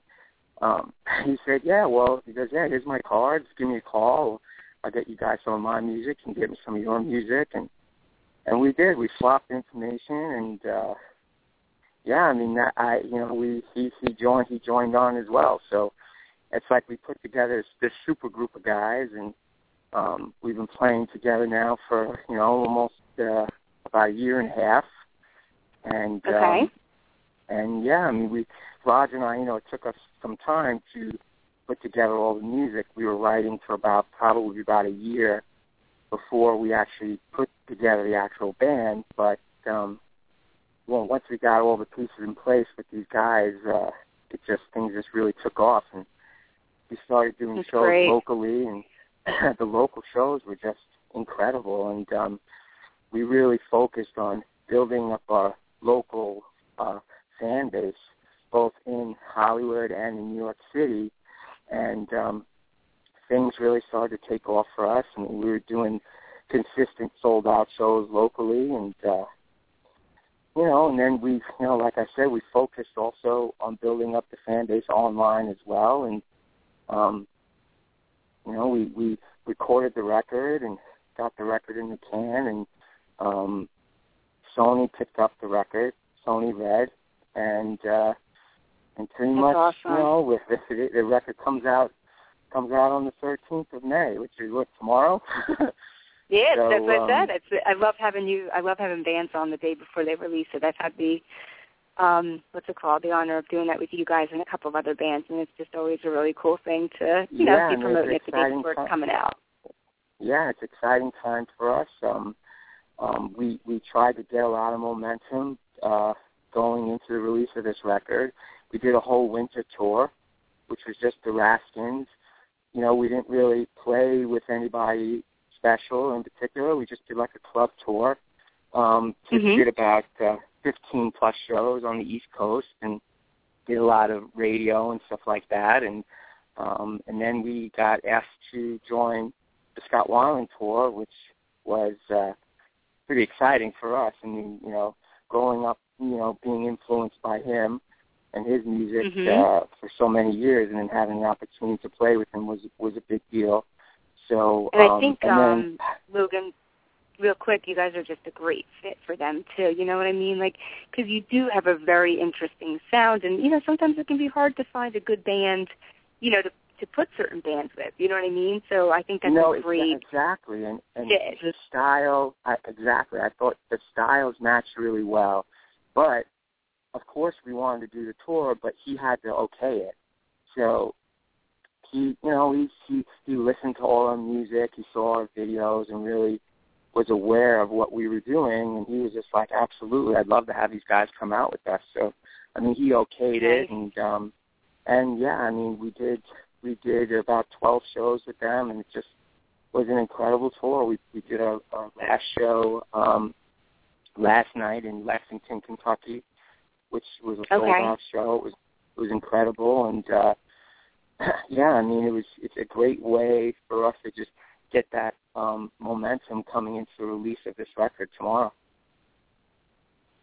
um, he said, yeah, well, he goes, yeah, here's my cards. Give me a call. I'll get you guys some of my music and get me some of your music, and and we did. We swapped information, and uh, yeah, I mean, that I you know we he he joined he joined on as well. So it's like we put together this super group of guys, and um, we've been playing together now for you know almost uh, about a year and a half, and okay. um, and yeah, I mean we Roger and I, you know, it took us some time to put together all the music. We were writing for about probably about a year before we actually put together the actual band. But um, well, once we got all the pieces in place with these guys, uh, it just things just really took off, and we started doing That's shows great. locally, and the local shows were just incredible. And um, we really focused on building up our local uh, fan base, both in Hollywood and in New York City, and um, things really started to take off for us. Mean, we were doing consistent sold out shows locally, and uh, you know, and then we, you know, like I said, we focused also on building up the fan base online as well, and um, you know, we we recorded the record and got the record in the can, and um, Sony picked up the record. Sony Red, and uh, and pretty That's much, awesome. you know, with the, the record comes out comes out on the 13th of May, which is what tomorrow. Yeah, So, that's what um, I said. It's, I love having you. I love having bands on the day before they release it. I've had the um, what's it called? The honor of doing that with you guys and a couple of other bands, and it's just always a really cool thing to you know Yeah, be and promoting it the day before it's coming out. yeah, it's exciting times for us. Um, um, we we tried to get a lot of momentum uh, going into the release of this record. We did a whole winter tour, which was just the Raskins. You know, we didn't really play with anybody special in particular. We just did like a club tour. Um, just Mhm. did about uh, 15 plus shows on the East Coast and did a lot of radio and stuff like that. And um, and then we got asked to join the Scott Weiland tour, which was uh, pretty exciting for us. I mean, you know, growing up, you know, being influenced by him and his music Mhm. uh, for so many years, and then having the opportunity to play with him was was a big deal. So, And I um, think and then, um, Logan, real quick, you guys are just a great fit for them too. You know what I mean? Like, because you do have a very interesting sound, and you know sometimes it can be hard to find a good band, you know, to to put certain bands with. You know what I mean? So I think that's no, a great. exa- exactly, and and fit. his style, I, exactly. I thought the styles matched really well, but of course we wanted to do the tour, but he had to okay it. So he, you know, he he he listened to all our music, he saw our videos, and really was aware of what we were doing, and he was just like, absolutely, I'd love to have these guys come out with us. So, I mean, he okayed it, and um, and yeah, I mean, we did we did about 12 shows with them, and it just was an incredible tour. We we did our, our last show um, last night in Lexington, Kentucky, which was a sold Okay. out show. It was it was incredible, and uh, yeah, I mean, it was it's a great way for us to just get that um, momentum coming into the release of this record tomorrow.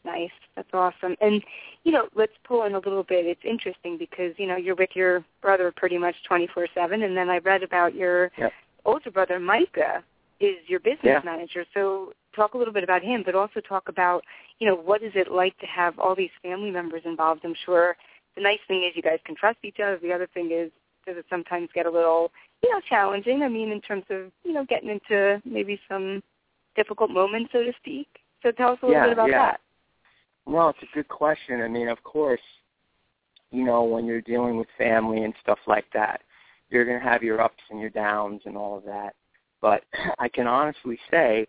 Nice. That's awesome. And, you know, let's pull in a little bit. It's interesting because, you know, you're with your brother pretty much 24-7, and then I read about your Yep. older brother, Micah, is your business Yeah. manager. So talk a little bit about him, but also talk about, you know, what is it like to have all these family members involved? I'm sure the nice thing is you guys can trust each other. The other thing is does it sometimes get a little, you know, challenging? I mean, in terms of, you know, getting into maybe some difficult moments, so to speak. So tell us a little Yeah, bit about yeah. that. No, it's a good question. I mean, of course, you know, when you're dealing with family and stuff like that, you're going to have your ups and your downs and all of that. But I can honestly say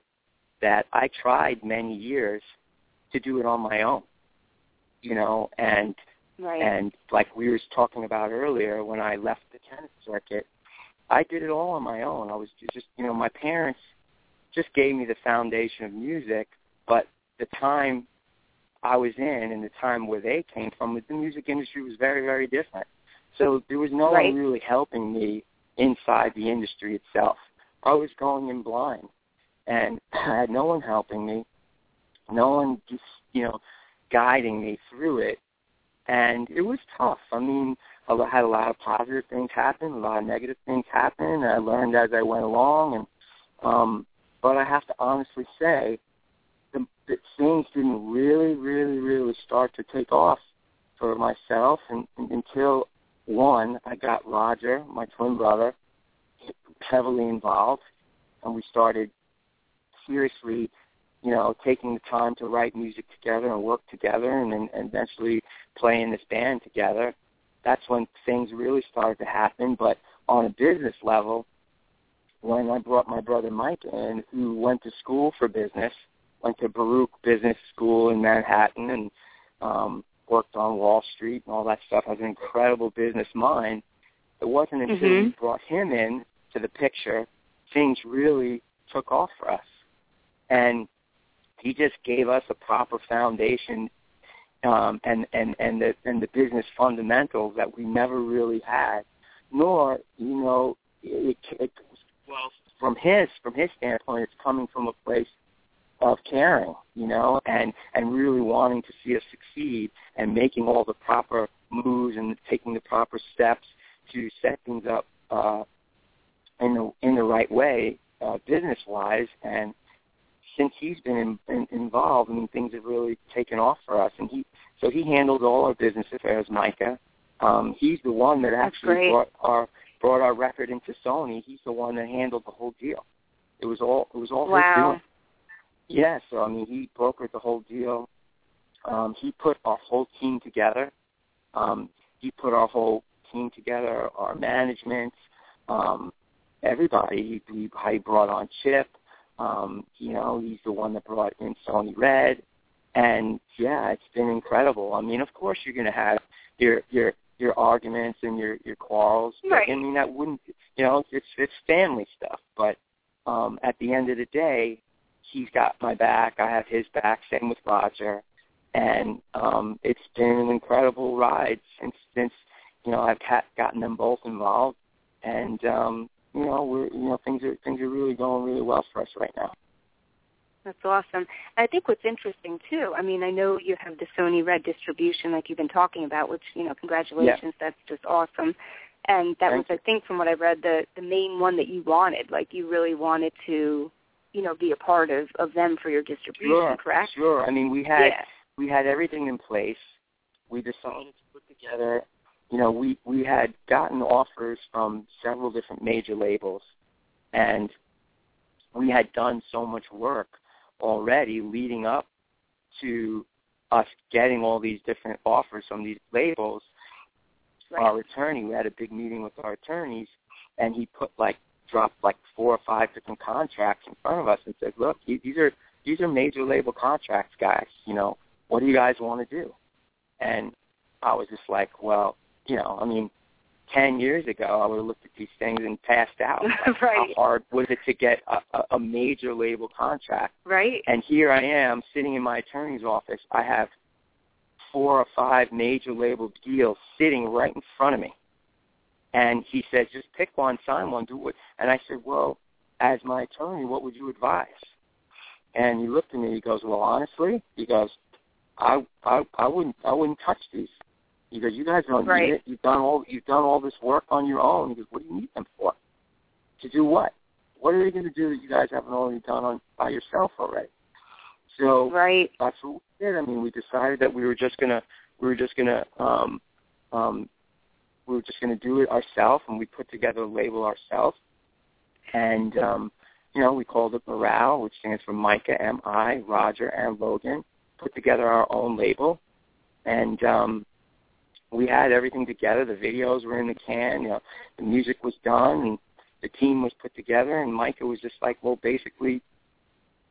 that I tried many years to do it on my own. You know, and Right. and like we were talking about earlier, when I left the tennis circuit, I did it all on my own. I was just, you know, my parents just gave me the foundation of music, but the time I was in and the time where they came from, the music industry was very, very different. So there was no Right. one really helping me inside the industry itself. I was going in blind, and I had no one helping me, no one just, you know, guiding me through it and it was tough. I mean, I had a lot of positive things happen, a lot of negative things happen. And I learned as I went along, and um, but I have to honestly say, the things didn't really, really, really start to take off for myself, and, and until one, I got Roger, my twin brother, heavily involved, and we started seriously you know, taking the time to write music together and work together and then and eventually play in this band together, that's when things really started to happen. But on a business level, when I brought my brother Mike in, who went to school for business, went to Baruch Business School in Manhattan and um, worked on Wall Street and all that stuff, has an incredible business mind. It wasn't until we Mhm. brought him in to the picture, things really took off for us. And he just gave us a proper foundation um, and and and the and the business fundamentals that we never really had. Nor, you know, it, it well from his from his standpoint, it's coming from a place of caring, you know, and and really wanting to see us succeed and making all the proper moves and taking the proper steps to set things up uh, in the in the right way, uh, business wise, and since he's been in, in, involved, I mean, things have really taken off for us. And he, so he handles all our business affairs, Micah, Um, he's the one that actually brought our brought our record into Sony. He's the one that handled the whole deal. It was all it was all his doing. Yeah, so I mean, he brokered the whole deal. Um, he put our whole team together. Um, he put our whole team together, our management, um, everybody. He, he, he brought on Chip. Um, you know, he's the one that brought in Sony Red, and yeah, it's been incredible. I mean, of course, you're going to have your your your arguments and your your quarrels. but, Right. I mean, that wouldn't, you know, it's it's family stuff. But um, at the end of the day, he's got my back. I have his back. Same with Roger, and um, it's been an incredible ride since since you know I've ha- gotten them both involved, and um, you know we're you know things are things are really going really well for us right now. That's awesome. I think what's interesting too, I mean, I know you have the Sony Red distribution like you've been talking about, which, you know, congratulations, that's just awesome. And that Thank was, I think, from what I read, the the main one that you wanted. Like you really wanted to, you know, be a part of of them for your distribution, Sure, correct? sure. I mean, we had yeah. we had everything in place. We decided to put together, you know, we we had gotten offers from several different major labels, and we had done so much work already leading up to us getting all these different offers from these labels. Right. Our attorney, we had a big meeting with our attorneys, and he put like dropped like four or five different contracts in front of us and said, "Look, these are these are major label contracts, guys. You know, what do you guys want to do?" And I was just like, "Well, you know, I mean, ten years ago, I would have looked at these things and passed out. Like, Right. How hard was it to get a, a, a major label contract? Right? And here I am sitting in my attorney's office. I have four or five major label deals sitting right in front of me. And he said, just pick one, sign one, do what. And I said, well, as my attorney, what would you advise? And he looked at me. He goes, well, honestly, he goes, I I I wouldn't I wouldn't touch these. He goes, you guys don't Right. need it. You've done all you've done all this work on your own. He goes, what do you need them for? To do what? What are they going to do that you guys haven't already done on by yourself already? So Right. that's what we did. I mean, we decided that we were just gonna we were just gonna um, um, we were just gonna do it ourselves, and we put together a label ourselves, and um, you know we called it Morale, which stands for Micah M I Roger and Logan. Put together our own label, and um, we had everything together. The videos were in the can. You know, the music was done, and the team was put together. And Micah was just like, well, basically,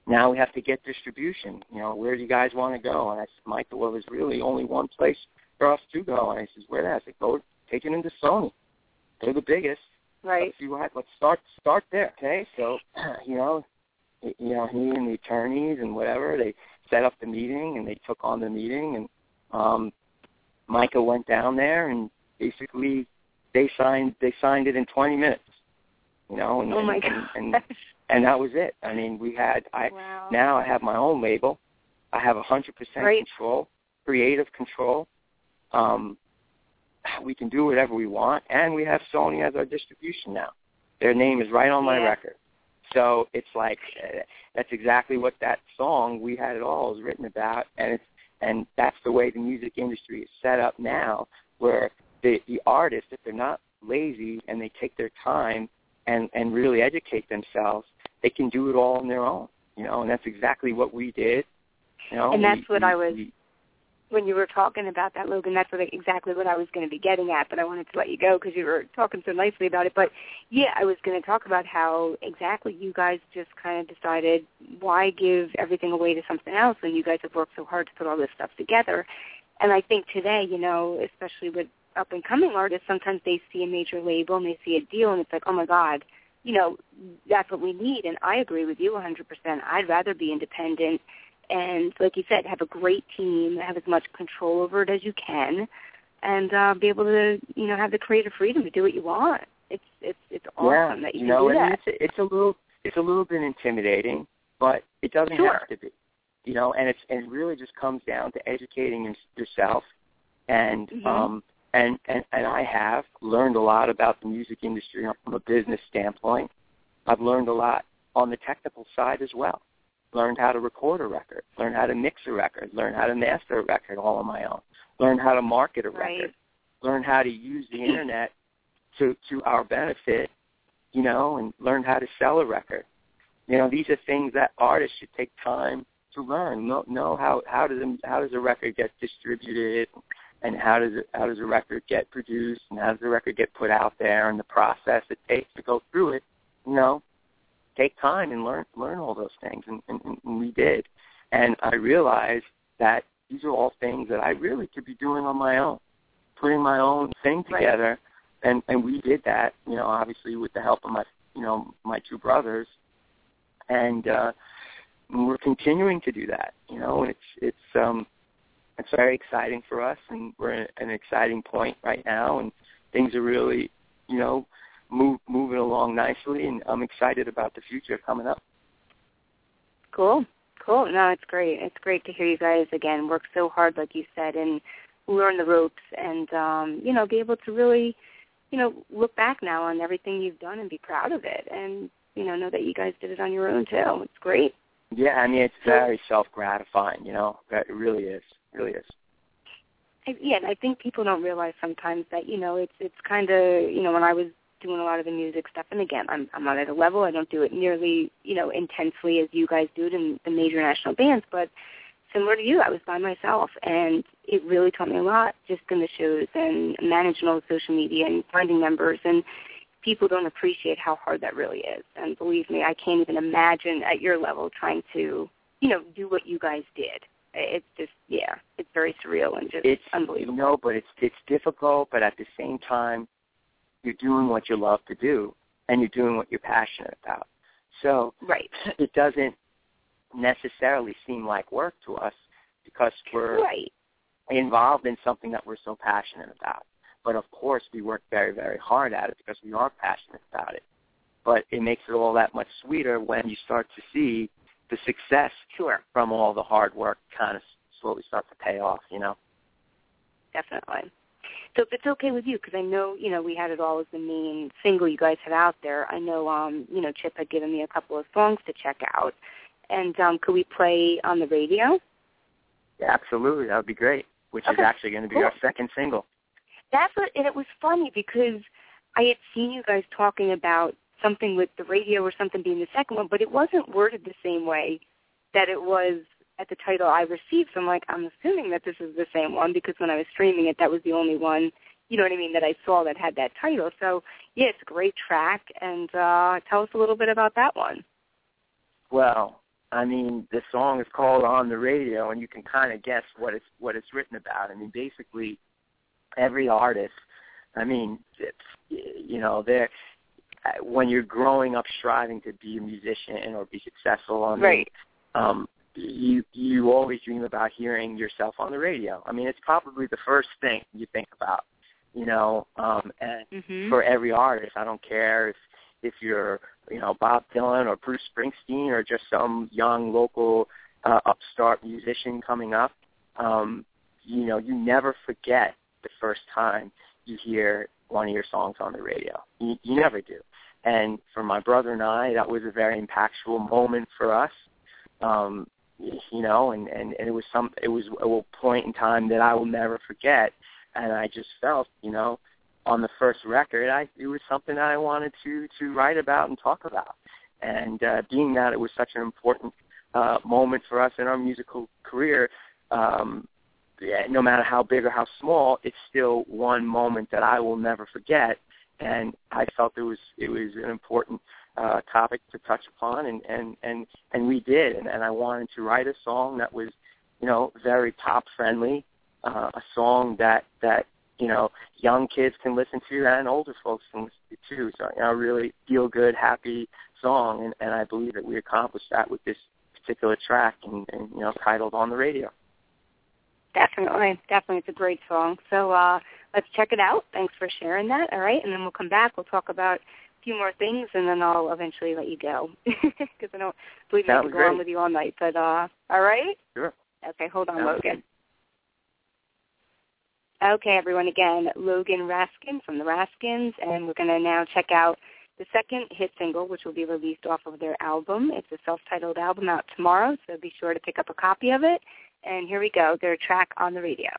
now we have to get distribution. You know, where do you guys want to go? And I said, Michael, well, there's really only one place for us to go. And I says, where? that? I said, go take it into Sony. They're the biggest. Right. Let's see what. Let's start start there. Okay, so you know, you know, he and the attorneys and whatever they set up the meeting and they took on the meeting and um, Micah went down there and basically they signed they signed it in 20 minutes. You know, and Oh my and, and, and and that was it. I mean, we had I wow. now I have my own label. I have a 100% Right. control, creative control. Um, we can do whatever we want, and we have Sony as our distribution now. Their name is right on my Yeah. record. So it's like uh, that's exactly what that song "We Had It All" is written about, and it's and that's the way the music industry is set up now, where the the artists, if they're not lazy and they take their time and and really educate themselves, they can do it all on their own. You know, and that's exactly what we did. You know, And that's we- what we- I was- we- when you were talking about that, Logan, that's what exactly what I was going to be getting at, but I wanted to let you go because you were talking so nicely about it. But yeah, I was going to talk about how exactly you guys just kind of decided why give everything away to something else when you guys have worked so hard to put all this stuff together. And I think today, you know, especially with up and coming artists, sometimes they see a major label and they see a deal and it's like, oh my God, you know, that's what we need. And I agree with you 100%. I'd rather be independent and like you said, have a great team, have as much control over it as you can, and uh, be able to, you know, have the creative freedom to do what you want. It's it's it's awesome yeah, that you, you know, do and that. it's it's a little it's a little bit intimidating, but it doesn't Sure. have to be. You know, and it's and it really just comes down to educating yourself, and Mhm. um and and and I have learned a lot about the music industry from a business standpoint. I've learned a lot on the technical side as well. Learned how to record a record, learned how to mix a record, learned how to master a record all on my own, learned how to market a Right. record, learn how to use the internet to to our benefit, you know, and learn how to sell a record. You know, these are things that artists should take time to learn. Know, know how how does a, how does a record get distributed, and how does it, how does a record get produced, and how does the record get put out there, and the process it takes to go through it. You know, take time and learn learn all those things, and, and, and we did. And I realized that these are all things that I really could be doing on my own, putting my own thing together, and and we did that. You know, obviously with the help of my you know my two brothers, and uh, we're continuing to do that. You know, and it's it's um it's very exciting for us, and we're at an exciting point right now, and things are really you know move moving along nicely, and I'm excited about the future coming up. Cool, cool. No, it's great. It's great to hear you guys again work so hard, like you said, and learn the ropes, and um, you know, be able to really, you know, look back now on everything you've done and be proud of it, and you know, know that you guys did it on your own too. It's great. Yeah, I mean, it's very self gratifying. You know, it really is. It really is. I, yeah, and I think people don't realize sometimes that you know it's it's kind of you know when I was doing a lot of the music stuff, and again, I'm I'm not at a level. I don't do it nearly you know intensely as you guys do it in the major national bands, but similar to you, I was by myself, and it really taught me a lot just in the shows and managing all the social media and finding members and people don't appreciate how hard that really is. And believe me, I can't even imagine at your level trying to, you know, do what you guys did. It's just, yeah, it's very surreal and just it's, unbelievable. Know, but it's it's difficult, but at the same time, you're doing what you love to do, and you're doing what you're passionate about. So right, it doesn't necessarily seem like work to us because we're right. involved in something that we're so passionate about. But of course, we work very, very hard at it because we are passionate about it. But it makes it all that much sweeter when you start to see the success sure. from all the hard work kind of slowly start to pay off, you know? Definitely. So if it's okay with you, because I know, you know, we had it all as the main single you guys had out there. I know, um, you know, Chip had given me a couple of songs to check out. And um, could we play on the radio? Yeah, absolutely. That would be great, which okay. is actually going to be cool. our second single that's what, and it was funny because I had seen you guys talking about something with the radio or something being the second one, but it wasn't worded the same way that it was at the title I received. So I'm like, I'm assuming that this is the same one because when I was streaming it, that was the only one, you know what I mean, that I saw that had that title. So yeah, it's a great track, and uh, tell us a little bit about that one. Well, I mean, the song is called "On the Radio," and you can kind of guess what it's what it's written about. I mean, basically, every artist. I mean, it's, you know, they're when you're growing up striving to be a musician or be successful on right. um, you you always dream about hearing yourself on the radio. I mean, it's probably the first thing you think about, you know. Um, and mm-hmm. for every artist, I don't care if if you're you know Bob Dylan or Bruce Springsteen or just some young local uh, upstart musician coming up. Um, you know, you never forget the first time you hear one of your songs on the radio. You, you never do. And for my brother and I, that was a very impactful moment for us. Um, you know, and, and, and it was some it was a point in time that I will never forget. And I just felt, you know, on the first record, I it was something that I wanted to to write about and talk about. And uh, being that it was such an important uh, moment for us in our musical career, um, no matter how big or how small, it's still one moment that I will never forget. And I felt it was it was an important uh, topic to touch upon, and and and and we did. And, and I wanted to write a song that was, you know, very pop friendly, uh, a song that that you know young kids can listen to and older folks can listen to too. So you know, a really feel good, happy song, and, and I believe that we accomplished that with this particular track, and, and you know, titled "On the Radio." Definitely, definitely, it's a great song. So uh, let's check it out. Thanks for sharing that. All right, and then we'll come back. We'll talk about few more things, and then I'll eventually let you go because I don't believe I can go great. on with you all night. But uh, all right. Sure. Okay, hold on, Sounds Logan. Okay, everyone. Again, Logan Raskin from the Raskins, and we're going to now check out the second hit single, which will be released off of their album. It's a self-titled album out tomorrow, so be sure to pick up a copy of it. And here we go, their track on the radio.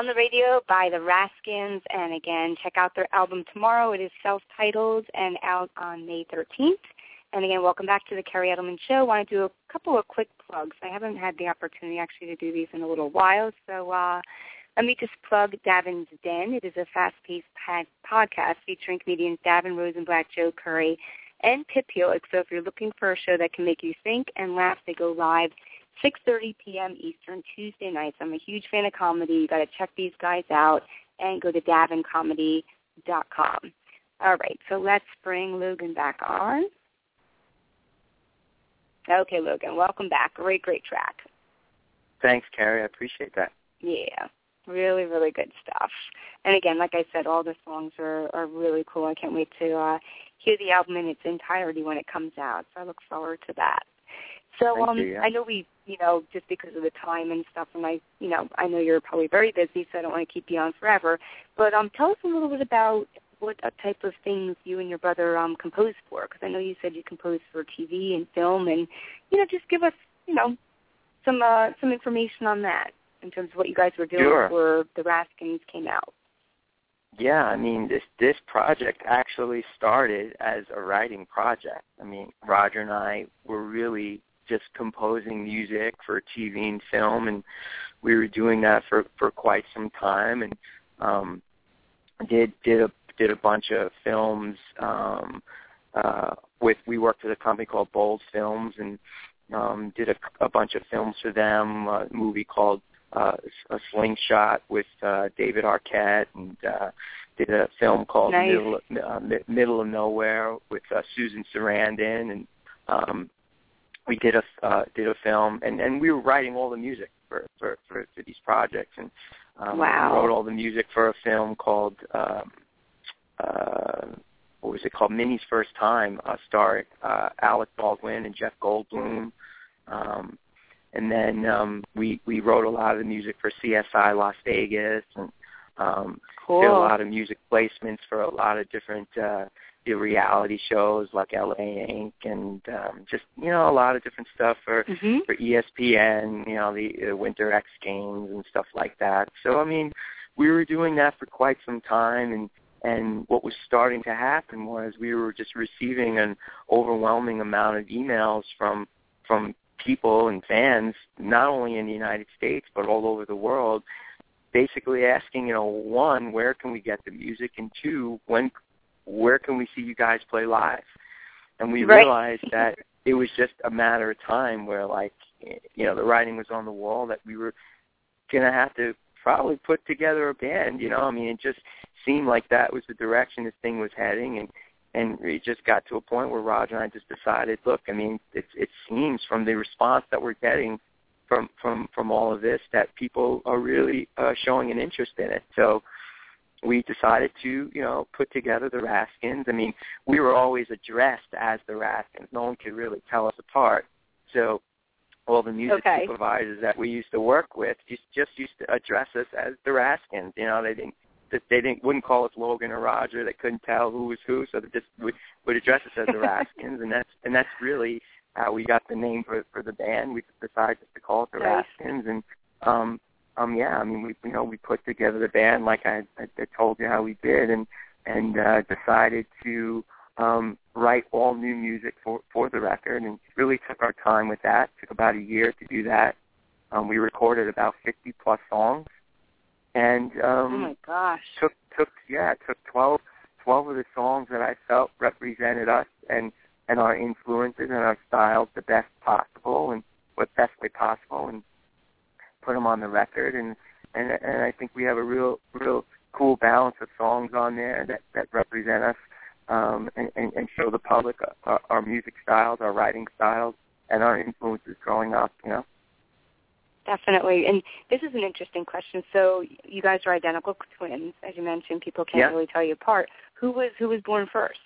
On the radio by the Raskins, and again, check out their album tomorrow. It is self-titled and out on May 13th. And again, welcome back to the Kerri Edelman Show. Want to do a couple of quick plugs. I haven't had the opportunity actually to do these in a little while, so uh, let me just plug Davin's Den. It is a fast-paced podcast featuring comedians Davin Rosenblatt, Joe Curry, and Pip Hewick. So if you're looking for a show that can make you think and laugh, they go live 6.30 p.m. Eastern Tuesday nights. I'm a huge fan of comedy. you got to check these guys out and go to davincomedy.com. All right, so let's bring Logan back on. Okay, Logan, welcome back. Great, great track. Thanks, Kerri. I appreciate that. Yeah, really, really good stuff. And again, like I said, all the songs are, are really cool. I can't wait to uh, hear the album in its entirety when it comes out. So I look forward to that. So um, you, yeah. I know we, you know, just because of the time and stuff, and I, you know, I know you're probably very busy, so I don't want to keep you on forever. But um, tell us a little bit about what type of things you and your brother um compose for, because I know you said you compose for TV and film, and you know, just give us, you know, some uh, some information on that in terms of what you guys were doing sure. before the Raskins came out. Yeah, I mean this this project actually started as a writing project. I mean, Roger and I were really just composing music for TV and film, and we were doing that for for quite some time, and um, did did a did a bunch of films um, uh, with. We worked with a company called Bold Films, and um, did a, a bunch of films for them. A movie called uh, a slingshot with uh, David Arquette, and uh, did a film called nice. Middle, uh, Middle of Nowhere with uh, Susan Sarandon, and um, we did a uh, did a film, and and we were writing all the music for for for, for these projects, and um, wow. wrote all the music for a film called. Um, uh, what was it called? Minnie's First Time, uh, starring uh, Alec Baldwin and Jeff Goldblum. Um, and then um, we we wrote a lot of the music for CSI Las Vegas, and um, cool. did a lot of music placements for a lot of different uh, the reality shows like LA Ink, and um, just you know a lot of different stuff for mm-hmm. for ESPN, you know the uh, Winter X Games and stuff like that. So I mean, we were doing that for quite some time, and and what was starting to happen was we were just receiving an overwhelming amount of emails from from people and fans, not only in the United States but all over the world, basically asking, you know, one, where can we get the music, and two, when, where can we see you guys play live? And we right. realized that it was just a matter of time where, like, you know, the writing was on the wall that we were gonna have to probably put together a band. You know, I mean, it just seemed like that was the direction this thing was heading, and and it just got to a point where Roger and I just decided, look, I mean, it it seems from the response that we're getting from from from all of this that people are really uh, showing an interest in it. So we decided to, you know, put together the Raskins. I mean, we were always addressed as the Raskins. No one could really tell us apart. So all the music okay. supervisors that we used to work with just just used to address us as the Raskins. You know, they didn't they didn't wouldn't call us Logan or Roger. They couldn't tell who was who, so they just would, would address us as the Raskins, and that's and that's really how we got the name for for the band. We decided just to call it the nice. Raskins, and um um yeah, I mean we you know we put together the band like I I, I told you how we did, and and uh, decided to um write all new music for for the record, and really took our time with that. Took about a year to do that. Um, we recorded about 50 plus songs and um oh my gosh took took yeah took twelve twelve of the songs that I felt represented us and and our influences and our styles the best possible and what best way possible and put them on the record and and and I think we have a real real cool balance of songs on there that that represent us um and and, and show the public our, our music styles our writing styles and our influences growing up you know Definitely. And this is an interesting question. So you guys are identical twins, as you mentioned. People can't yeah. really tell you apart. Who was who was born first?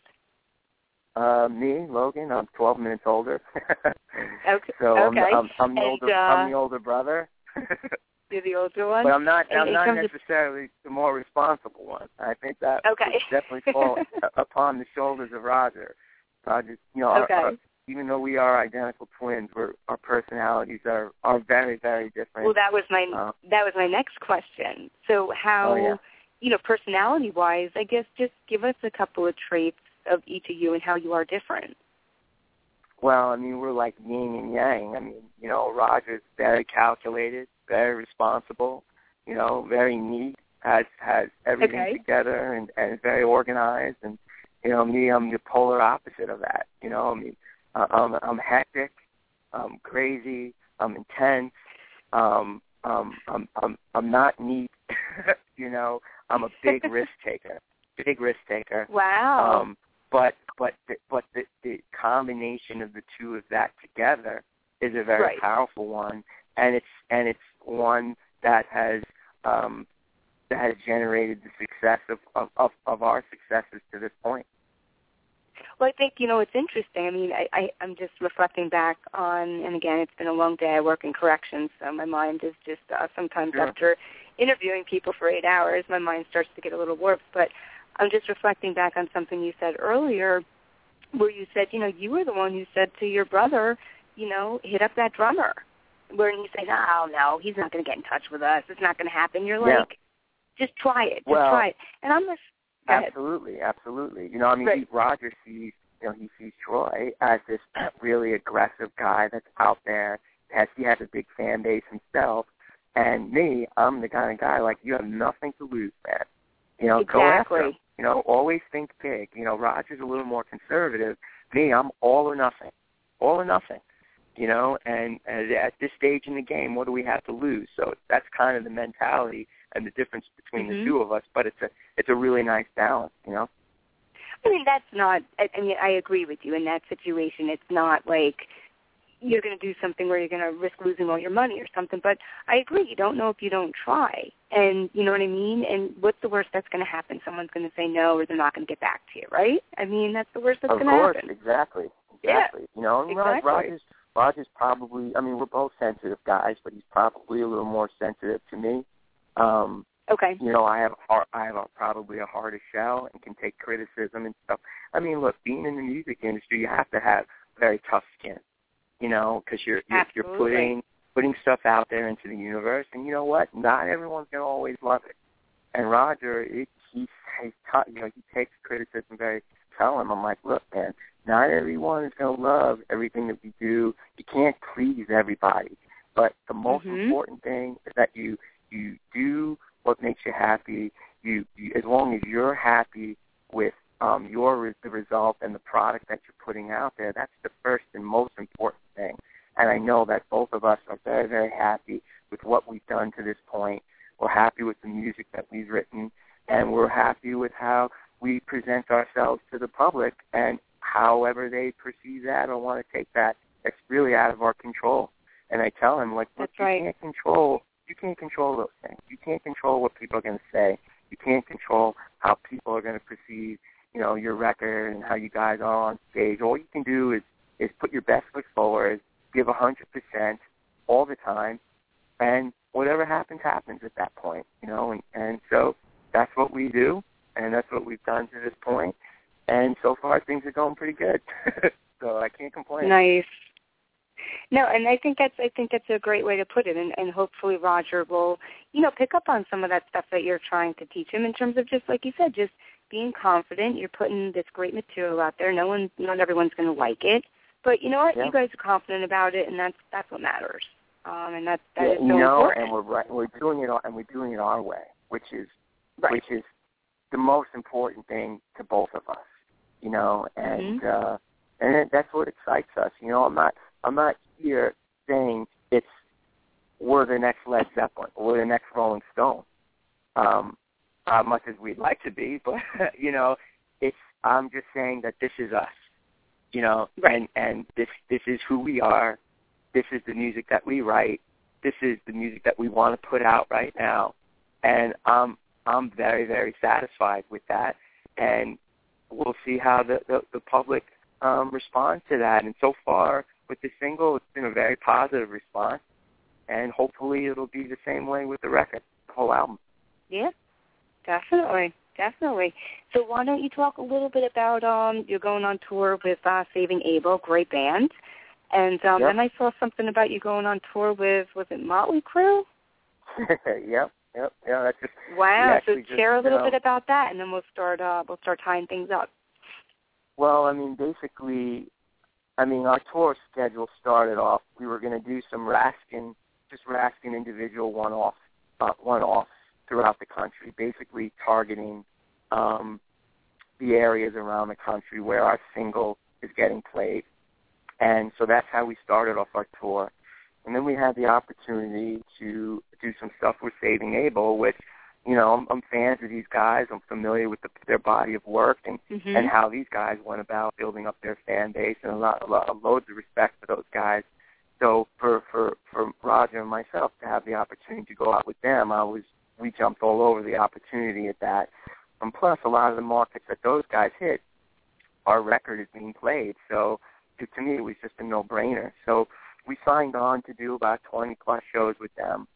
Uh, me, Logan. I'm 12 minutes older. okay. so okay. I'm, I'm, I'm the and, older. Uh, I'm the older brother. you're the older one. But I'm not. I'm not necessarily the more responsible one. I think that Okay. definitely fall upon the shoulders of Roger. Roger, you know, our, our, even though we are identical twins, we're our personalities are are very very different. Well, that was my Uh, that was my next question. So how Oh, yeah. you know, personality wise, I guess just give us a couple of traits of each of you and how you are different. Well, I mean, we're like yin and yang. I mean, you know, Roger's very calculated, very responsible, you know, very neat, has has everything Okay. together and and is very organized. And you know, me, I'm the polar opposite of that. You know, I mean, uh, I'm I'm hectic, I'm crazy, I'm intense. Um, um, I'm I'm I'm not neat. you know, I'm a big risk taker, big risk taker. Wow. Um, but but the, but the, the combination of the two of that together is a very Right. powerful one, and it's and it's one that has um, that has generated the success of, of, of, of our successes to this point. Well, I think you know it's interesting. I mean, I, I I'm just reflecting back on, and again, it's been a long day. I work in corrections, so my mind is just uh, sometimes Sure. after interviewing people for eight hours, my mind starts to get a little warped. But I'm just reflecting back on something you said earlier, where you said, you know, you were the one who said to your brother, you know, hit up that drummer. Where you say, no, no, he's not going to get in touch with us. It's not going to happen. You're Yeah. like, just try it, just Well, try it. And I'm just. Absolutely, absolutely. You know, I mean, Right. Roger sees, you know, he sees Troy as this really aggressive guy that's out there. Has he has a big fan base himself, and me, I'm the kind of guy like you have nothing to lose, man. You know, go after him. You know, always think big. You know, Roger's a little more conservative. Me, I'm all or nothing, all or nothing. You know, and, and at this stage in the game, what do we have to lose? So that's kind of the mentality and the difference between Mhm. the two of us. But it's a it's a really nice balance. You know. I mean, that's not. I, I mean, I agree with you in that situation. It's not like you're going to do something where you're going to risk losing all your money or something. But I agree. You don't know if you don't try, and you know what I mean. And what's the worst that's going to happen? Someone's going to say no, or they're not going to get back to you, right? I mean, that's the worst that's of going to happen. Of course, happen. exactly, Yeah, exactly. You know, and exactly. Roger's Roger's probably. I mean, we're both sensitive guys, but he's probably a little more sensitive to me. Um, Okay. you know, I have har- I have a, probably a harder shell and can take criticism and stuff. I mean, look, being in the music industry, you have to have very tough skin, you know, because you're you're, you're putting putting stuff out there into the universe, and you know what? Not everyone's gonna always love it. And Roger, it, he's he's taught, you know, he takes criticism very. Tell him, I'm like, look, man, not everyone is gonna love everything that we do. You can't please everybody, but the most Mhm. important thing is that you you do what makes you happy. You, you as long as you're happy with um, your the result and the product that you're putting out there, that's the first and most important thing. And I know that both of us are very very happy with what we've done to this point. We're happy with the music that we've written, and we're happy with how we present ourselves to the public. And however they perceive that or want to take that, that's really out of our control. And I tell him, like, That's you right. can't control you can't control those things. You can't control what people are going to say. You can't control how people are going to perceive, you know, your record and how you guys are on stage. All you can do is is put your best foot forward, give a hundred percent all the time, and whatever happens happens at that point, you know. And and so that's what we do, and that's what we've done to this point. And so far, things are going pretty good. so I can't complain. Nice. No, and I think that's I think that's a great way to put it, and, and hopefully Roger will, you know, pick up on some of that stuff that you're trying to teach him in terms of just like you said, just being confident. You're putting this great material out there. No one, not everyone's going to like it, but you know what? Yeah. You guys are confident about it, and that's that's what matters. Um, and that's that yeah, is so know, important. and we're right, we're doing it, and we're doing it our way, which is right. which is the most important thing to both of us, you know, and Mm-hmm. uh, and it, that's what excites us. You know, I'm not I'm not here saying it's we're the next Led Zeppelin or we're the next Rolling Stone, um, as much as we'd like to be, but you know, it's I'm just saying that this is us, you know, Right. and and this this is who we are. This is the music that we write. This is the music that we want to put out right now, and I'm I'm very very satisfied with that, and we'll see how the the, the public um, responds to that. And so far with the single, it's been a very positive response, and hopefully it'll be the same way with the record, the whole album. Yeah, definitely. Definitely. So why don't you talk a little bit about um you're going on tour with uh Saving Abel, great band. And um Yep. then I saw something about you going on tour with was it Motley Crue? yep, yep, yeah. That's just Wow. So actually just, share a little you know- bit about that and then we'll start uh we'll start tying things up. Well, I mean, basically, I mean, our tour schedule started off. We were going to do some Raskin, just Raskin individual one-off, uh, one-offs throughout the country, basically targeting um, the areas around the country where our single is getting played. And so that's how we started off our tour. And then we had the opportunity to do some stuff with Saving Abel, which, you know, I'm, I'm fans of these guys. I'm familiar with the, their body of work and Mhm. and how these guys went about building up their fan base, and a lot, a lot loads of respect for those guys. So for for for Roger and myself to have the opportunity to go out with them, I was we jumped all over the opportunity at that. And plus, a lot of the markets that those guys hit, our record is being played. So to, to me, it was just a no-brainer. So we signed on to do about 20 plus shows with them.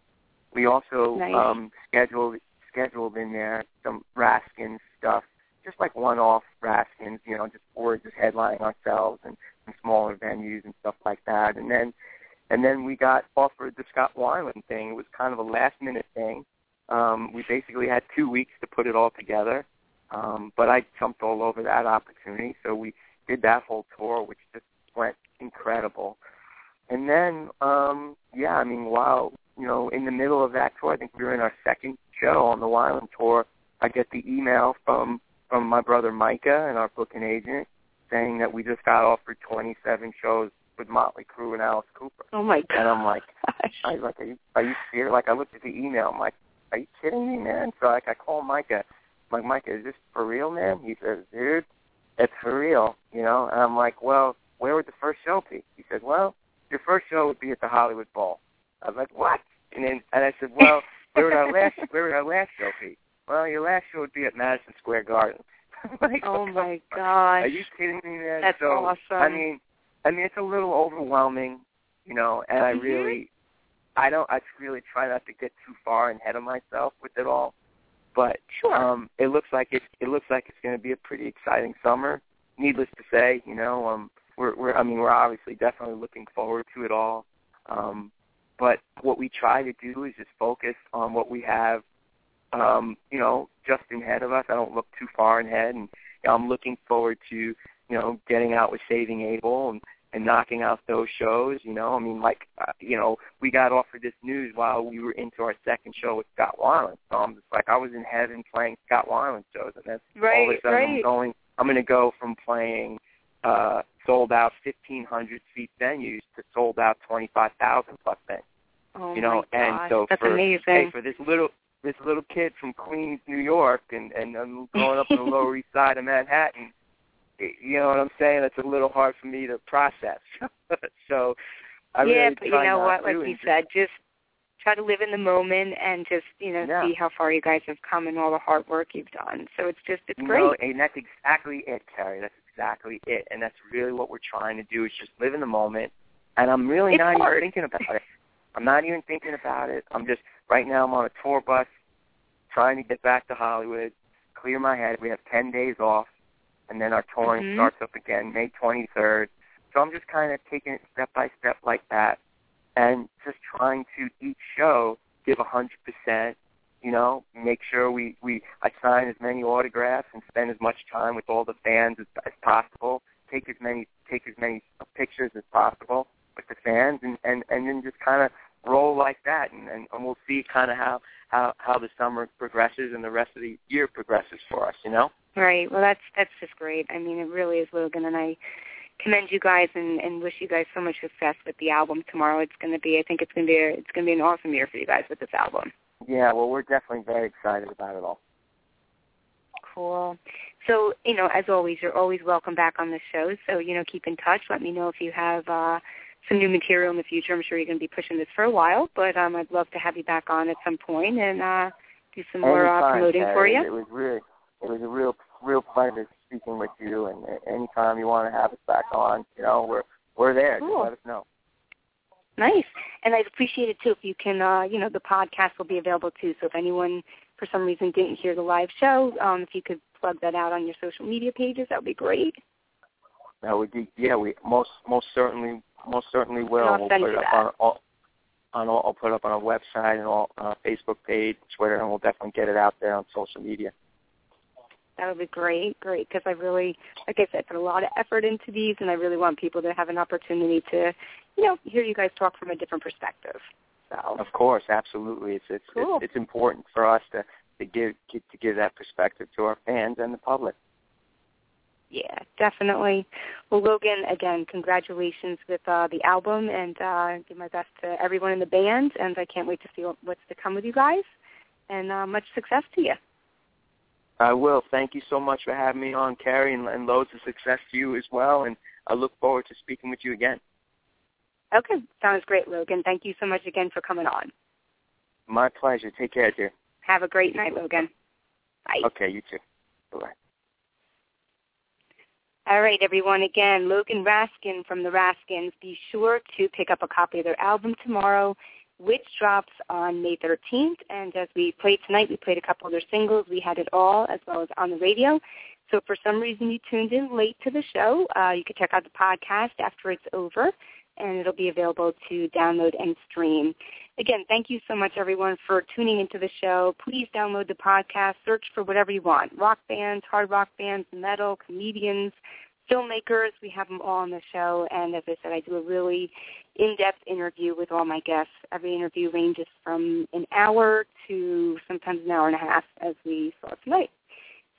We also Nice. um, scheduled scheduled in there some Raskin stuff just like one-off Raskins, you know, just or just headlining ourselves and some smaller venues and stuff like that. And then, and then we got offered the Scott Weiland thing. It was kind of a last-minute thing. Um, we basically had two weeks to put it all together, um, but I jumped all over that opportunity. So we did that whole tour, which just went incredible. And then, um, yeah, I mean, while you know, in the middle of that tour, I think we were in our second show on the Weiland tour. I get the email from from my brother Micah and our booking agent saying that we just got offered 27 shows with Motley Crue and Alice Cooper. Oh my god. And I'm like, gosh. I was like, are you, are you serious? Like, I looked at the email. I'm like, are you kidding me, man? So like, I call Micah. I'm like, Micah, is this for real, man? He says, dude, it's for real, you know. And I'm like, well, where would the first show be? He said, well, your first show would be at the Hollywood Bowl. I was like, what? And then and I said, well, where would our last where would our last show be? Well, your last show would be at Madison Square Garden. Like, Oh my gosh Are you kidding me, man? That's so, awesome. I mean, I mean, it's a little overwhelming, you know, and I Mhm. really, I don't, I really try not to get too far ahead of myself with it all. But Sure. um, it looks like it, it looks like it's going to be a pretty exciting summer. Needless to say, you know, um, we're, we're, I mean, we're obviously definitely looking forward to it all. Um, but what we try to do is just focus on what we have um, you know, just ahead of us. I don't look too far ahead, and you know, I'm looking forward to, you know, getting out with Saving Abel and and knocking out those shows. You know, I mean, like, uh, you know, we got offered this news while we were into our second show with Scott Weiland. So I'm just like, I was in heaven playing Scott Weiland shows, and then all of a sudden I'm going, I'm going to go from playing uh sold out 1500 seat venues to sold out 25,000 plus venues Oh you know, my and gosh. so That's for amazing. hey, for this little this little kid from Queens, New York, and and I'm growing up on the Lower East Side of Manhattan, you know what I'm saying? It's a little hard for me to process. so I yeah, really but you know what? Like you said, just try to live in the moment and just you know Yeah. see how far you guys have come and all the hard work you've done. So it's just it's you great. know, and that's exactly it, Kerri. That's exactly it, and that's really what we're trying to do is just live in the moment. And I'm really It's not hard. even thinking about it. I'm not even thinking about it. I'm just right now. I'm on a tour bus, trying to get back to Hollywood, clear my head. We have ten days off, and then our touring Mhm. starts up again May 23rd. So I'm just kind of taking it step by step like that, and just trying to each show give a hundred percent. You know, make sure we we I sign as many autographs and spend as much time with all the fans as, as possible. Take as many take as many pictures as possible with the fans, and and and then just kind of roll like that, and, and and we'll see kind of how how how the summer progresses and the rest of the year progresses for us. You know. Right. Well, that's that's just great. I mean, it really is, Logan, and I commend you guys and, and wish you guys so much success with the album tomorrow. It's going to be, I think it's going to be, a, it's going to be an awesome year for you guys with this album. Yeah. Well, we're definitely very excited about it all. Cool. So, you know, as always, you're always welcome back on the show. So, you know, keep in touch. Let me know if you have uh, some new material in the future. I'm sure you're going to be pushing this for a while, but um, I'd love to have you back on at some point and uh, do some more uh, Anytime, promoting for you. It was really it was a real real pleasure speaking with you, and anytime you want to have us back on, you know, we're we're there. Cool. Just let us know. Nice. And I'd appreciate it too if you can uh, you know, the podcast will be available too. So if anyone for some reason didn't hear the live show, um, if you could plug that out on your social media pages, that would be great. That would be yeah. We most most certainly most certainly will. I'll we'll put you it up that. on all, on all, I'll put it up on our website and all uh, Facebook page, Twitter, and we'll definitely get it out there on social media. That would be great, great, because I really, like I said, put a lot of effort into these, and I really want people to have an opportunity to, you know, hear you guys talk from a different perspective. So, Of course, absolutely. It's it's Cool. it's, it's important for us to to give to give that perspective to our fans and the public. yeah, definitely. Well, Logan, again, congratulations with uh, the album, and uh, give my best to everyone in the band, and I can't wait to see what, what's to come with you guys, and uh, much success to you. I will. Thank you so much for having me on, Kerri, and, and loads of success to you as well. And I look forward to speaking with you again. Okay, sounds great, Logan. Thank you so much again for coming on. My pleasure. Take care, dear. Have a great night, Logan. Bye. Okay, you too. Bye. All right, everyone. Again, Logan Raskin from the Raskins. Be sure to pick up a copy of their album tomorrow, which drops on May 13th. And as we played tonight, we played a couple of their singles. We had it all, as well as on the radio. So if for some reason you tuned in late to the show, uh, you can check out the podcast after it's over, and it'll be available to download and stream. Again, thank you so much, everyone, for tuning into the show. Please download the podcast. Search for whatever you want, rock bands, hard rock bands, metal, comedians, filmmakers. We have them all on the show. And as I said, I do a really in-depth interview with all my guests. Every interview ranges from an hour to sometimes an hour and a half, as we saw tonight.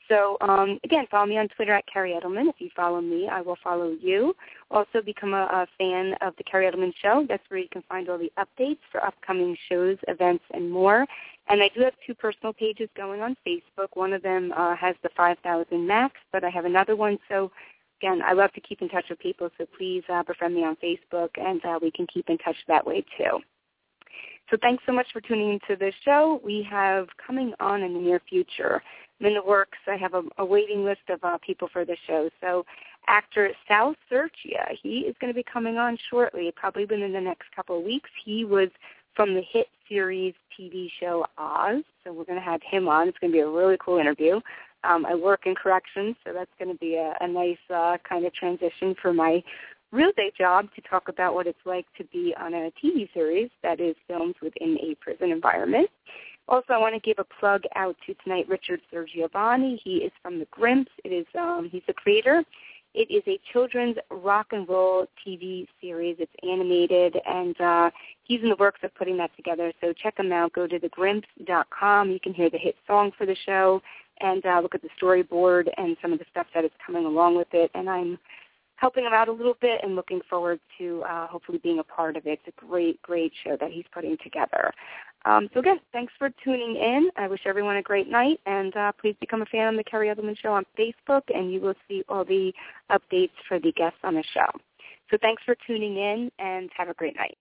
So um, again, follow me on Twitter at Kerri Edelman. If you follow me, I will follow you. Also, become a, a fan of the Kerri Edelman Show. That's where you can find all the updates for upcoming shows, events, and more. And I do have two personal pages going on Facebook. One of them uh, has the 5,000 max, but I have another one. So again, I love to keep in touch with people. So please uh, befriend me on Facebook, and uh, we can keep in touch that way too. So thanks so much for tuning into this show. We have coming on in the near future. I'm in the works. I have a, a waiting list of uh, people for the show. So actor Sal Sergia, he is going to be coming on shortly, probably within the next couple of weeks. He was from the hit series TV show Oz, so we're going to have him on. It's going to be a really cool interview. Um, I work in corrections, so that's going to be a, a nice uh, kind of transition for my real day job to talk about what it's like to be on a TV series that is filmed within a prison environment. Also, I want to give a plug out to tonight Richard Sergiovanni. He is from the Grimps. It is um, he's the creator. It is a children's rock and roll TV series. It's animated, and uh, he's in the works of putting that together. So check him out. Go to thegrimps.com. You can hear the hit song for the show and uh, look at the storyboard and some of the stuff that is coming along with it. And I'm helping him out a little bit and looking forward to uh, hopefully being a part of it. It's a great, great show that he's putting together. Um, so again, thanks for tuning in. I wish everyone a great night, and uh, please become a fan of the Kerri Edelman Show on Facebook, and you will see all the updates for the guests on the show. So thanks for tuning in, and have a great night.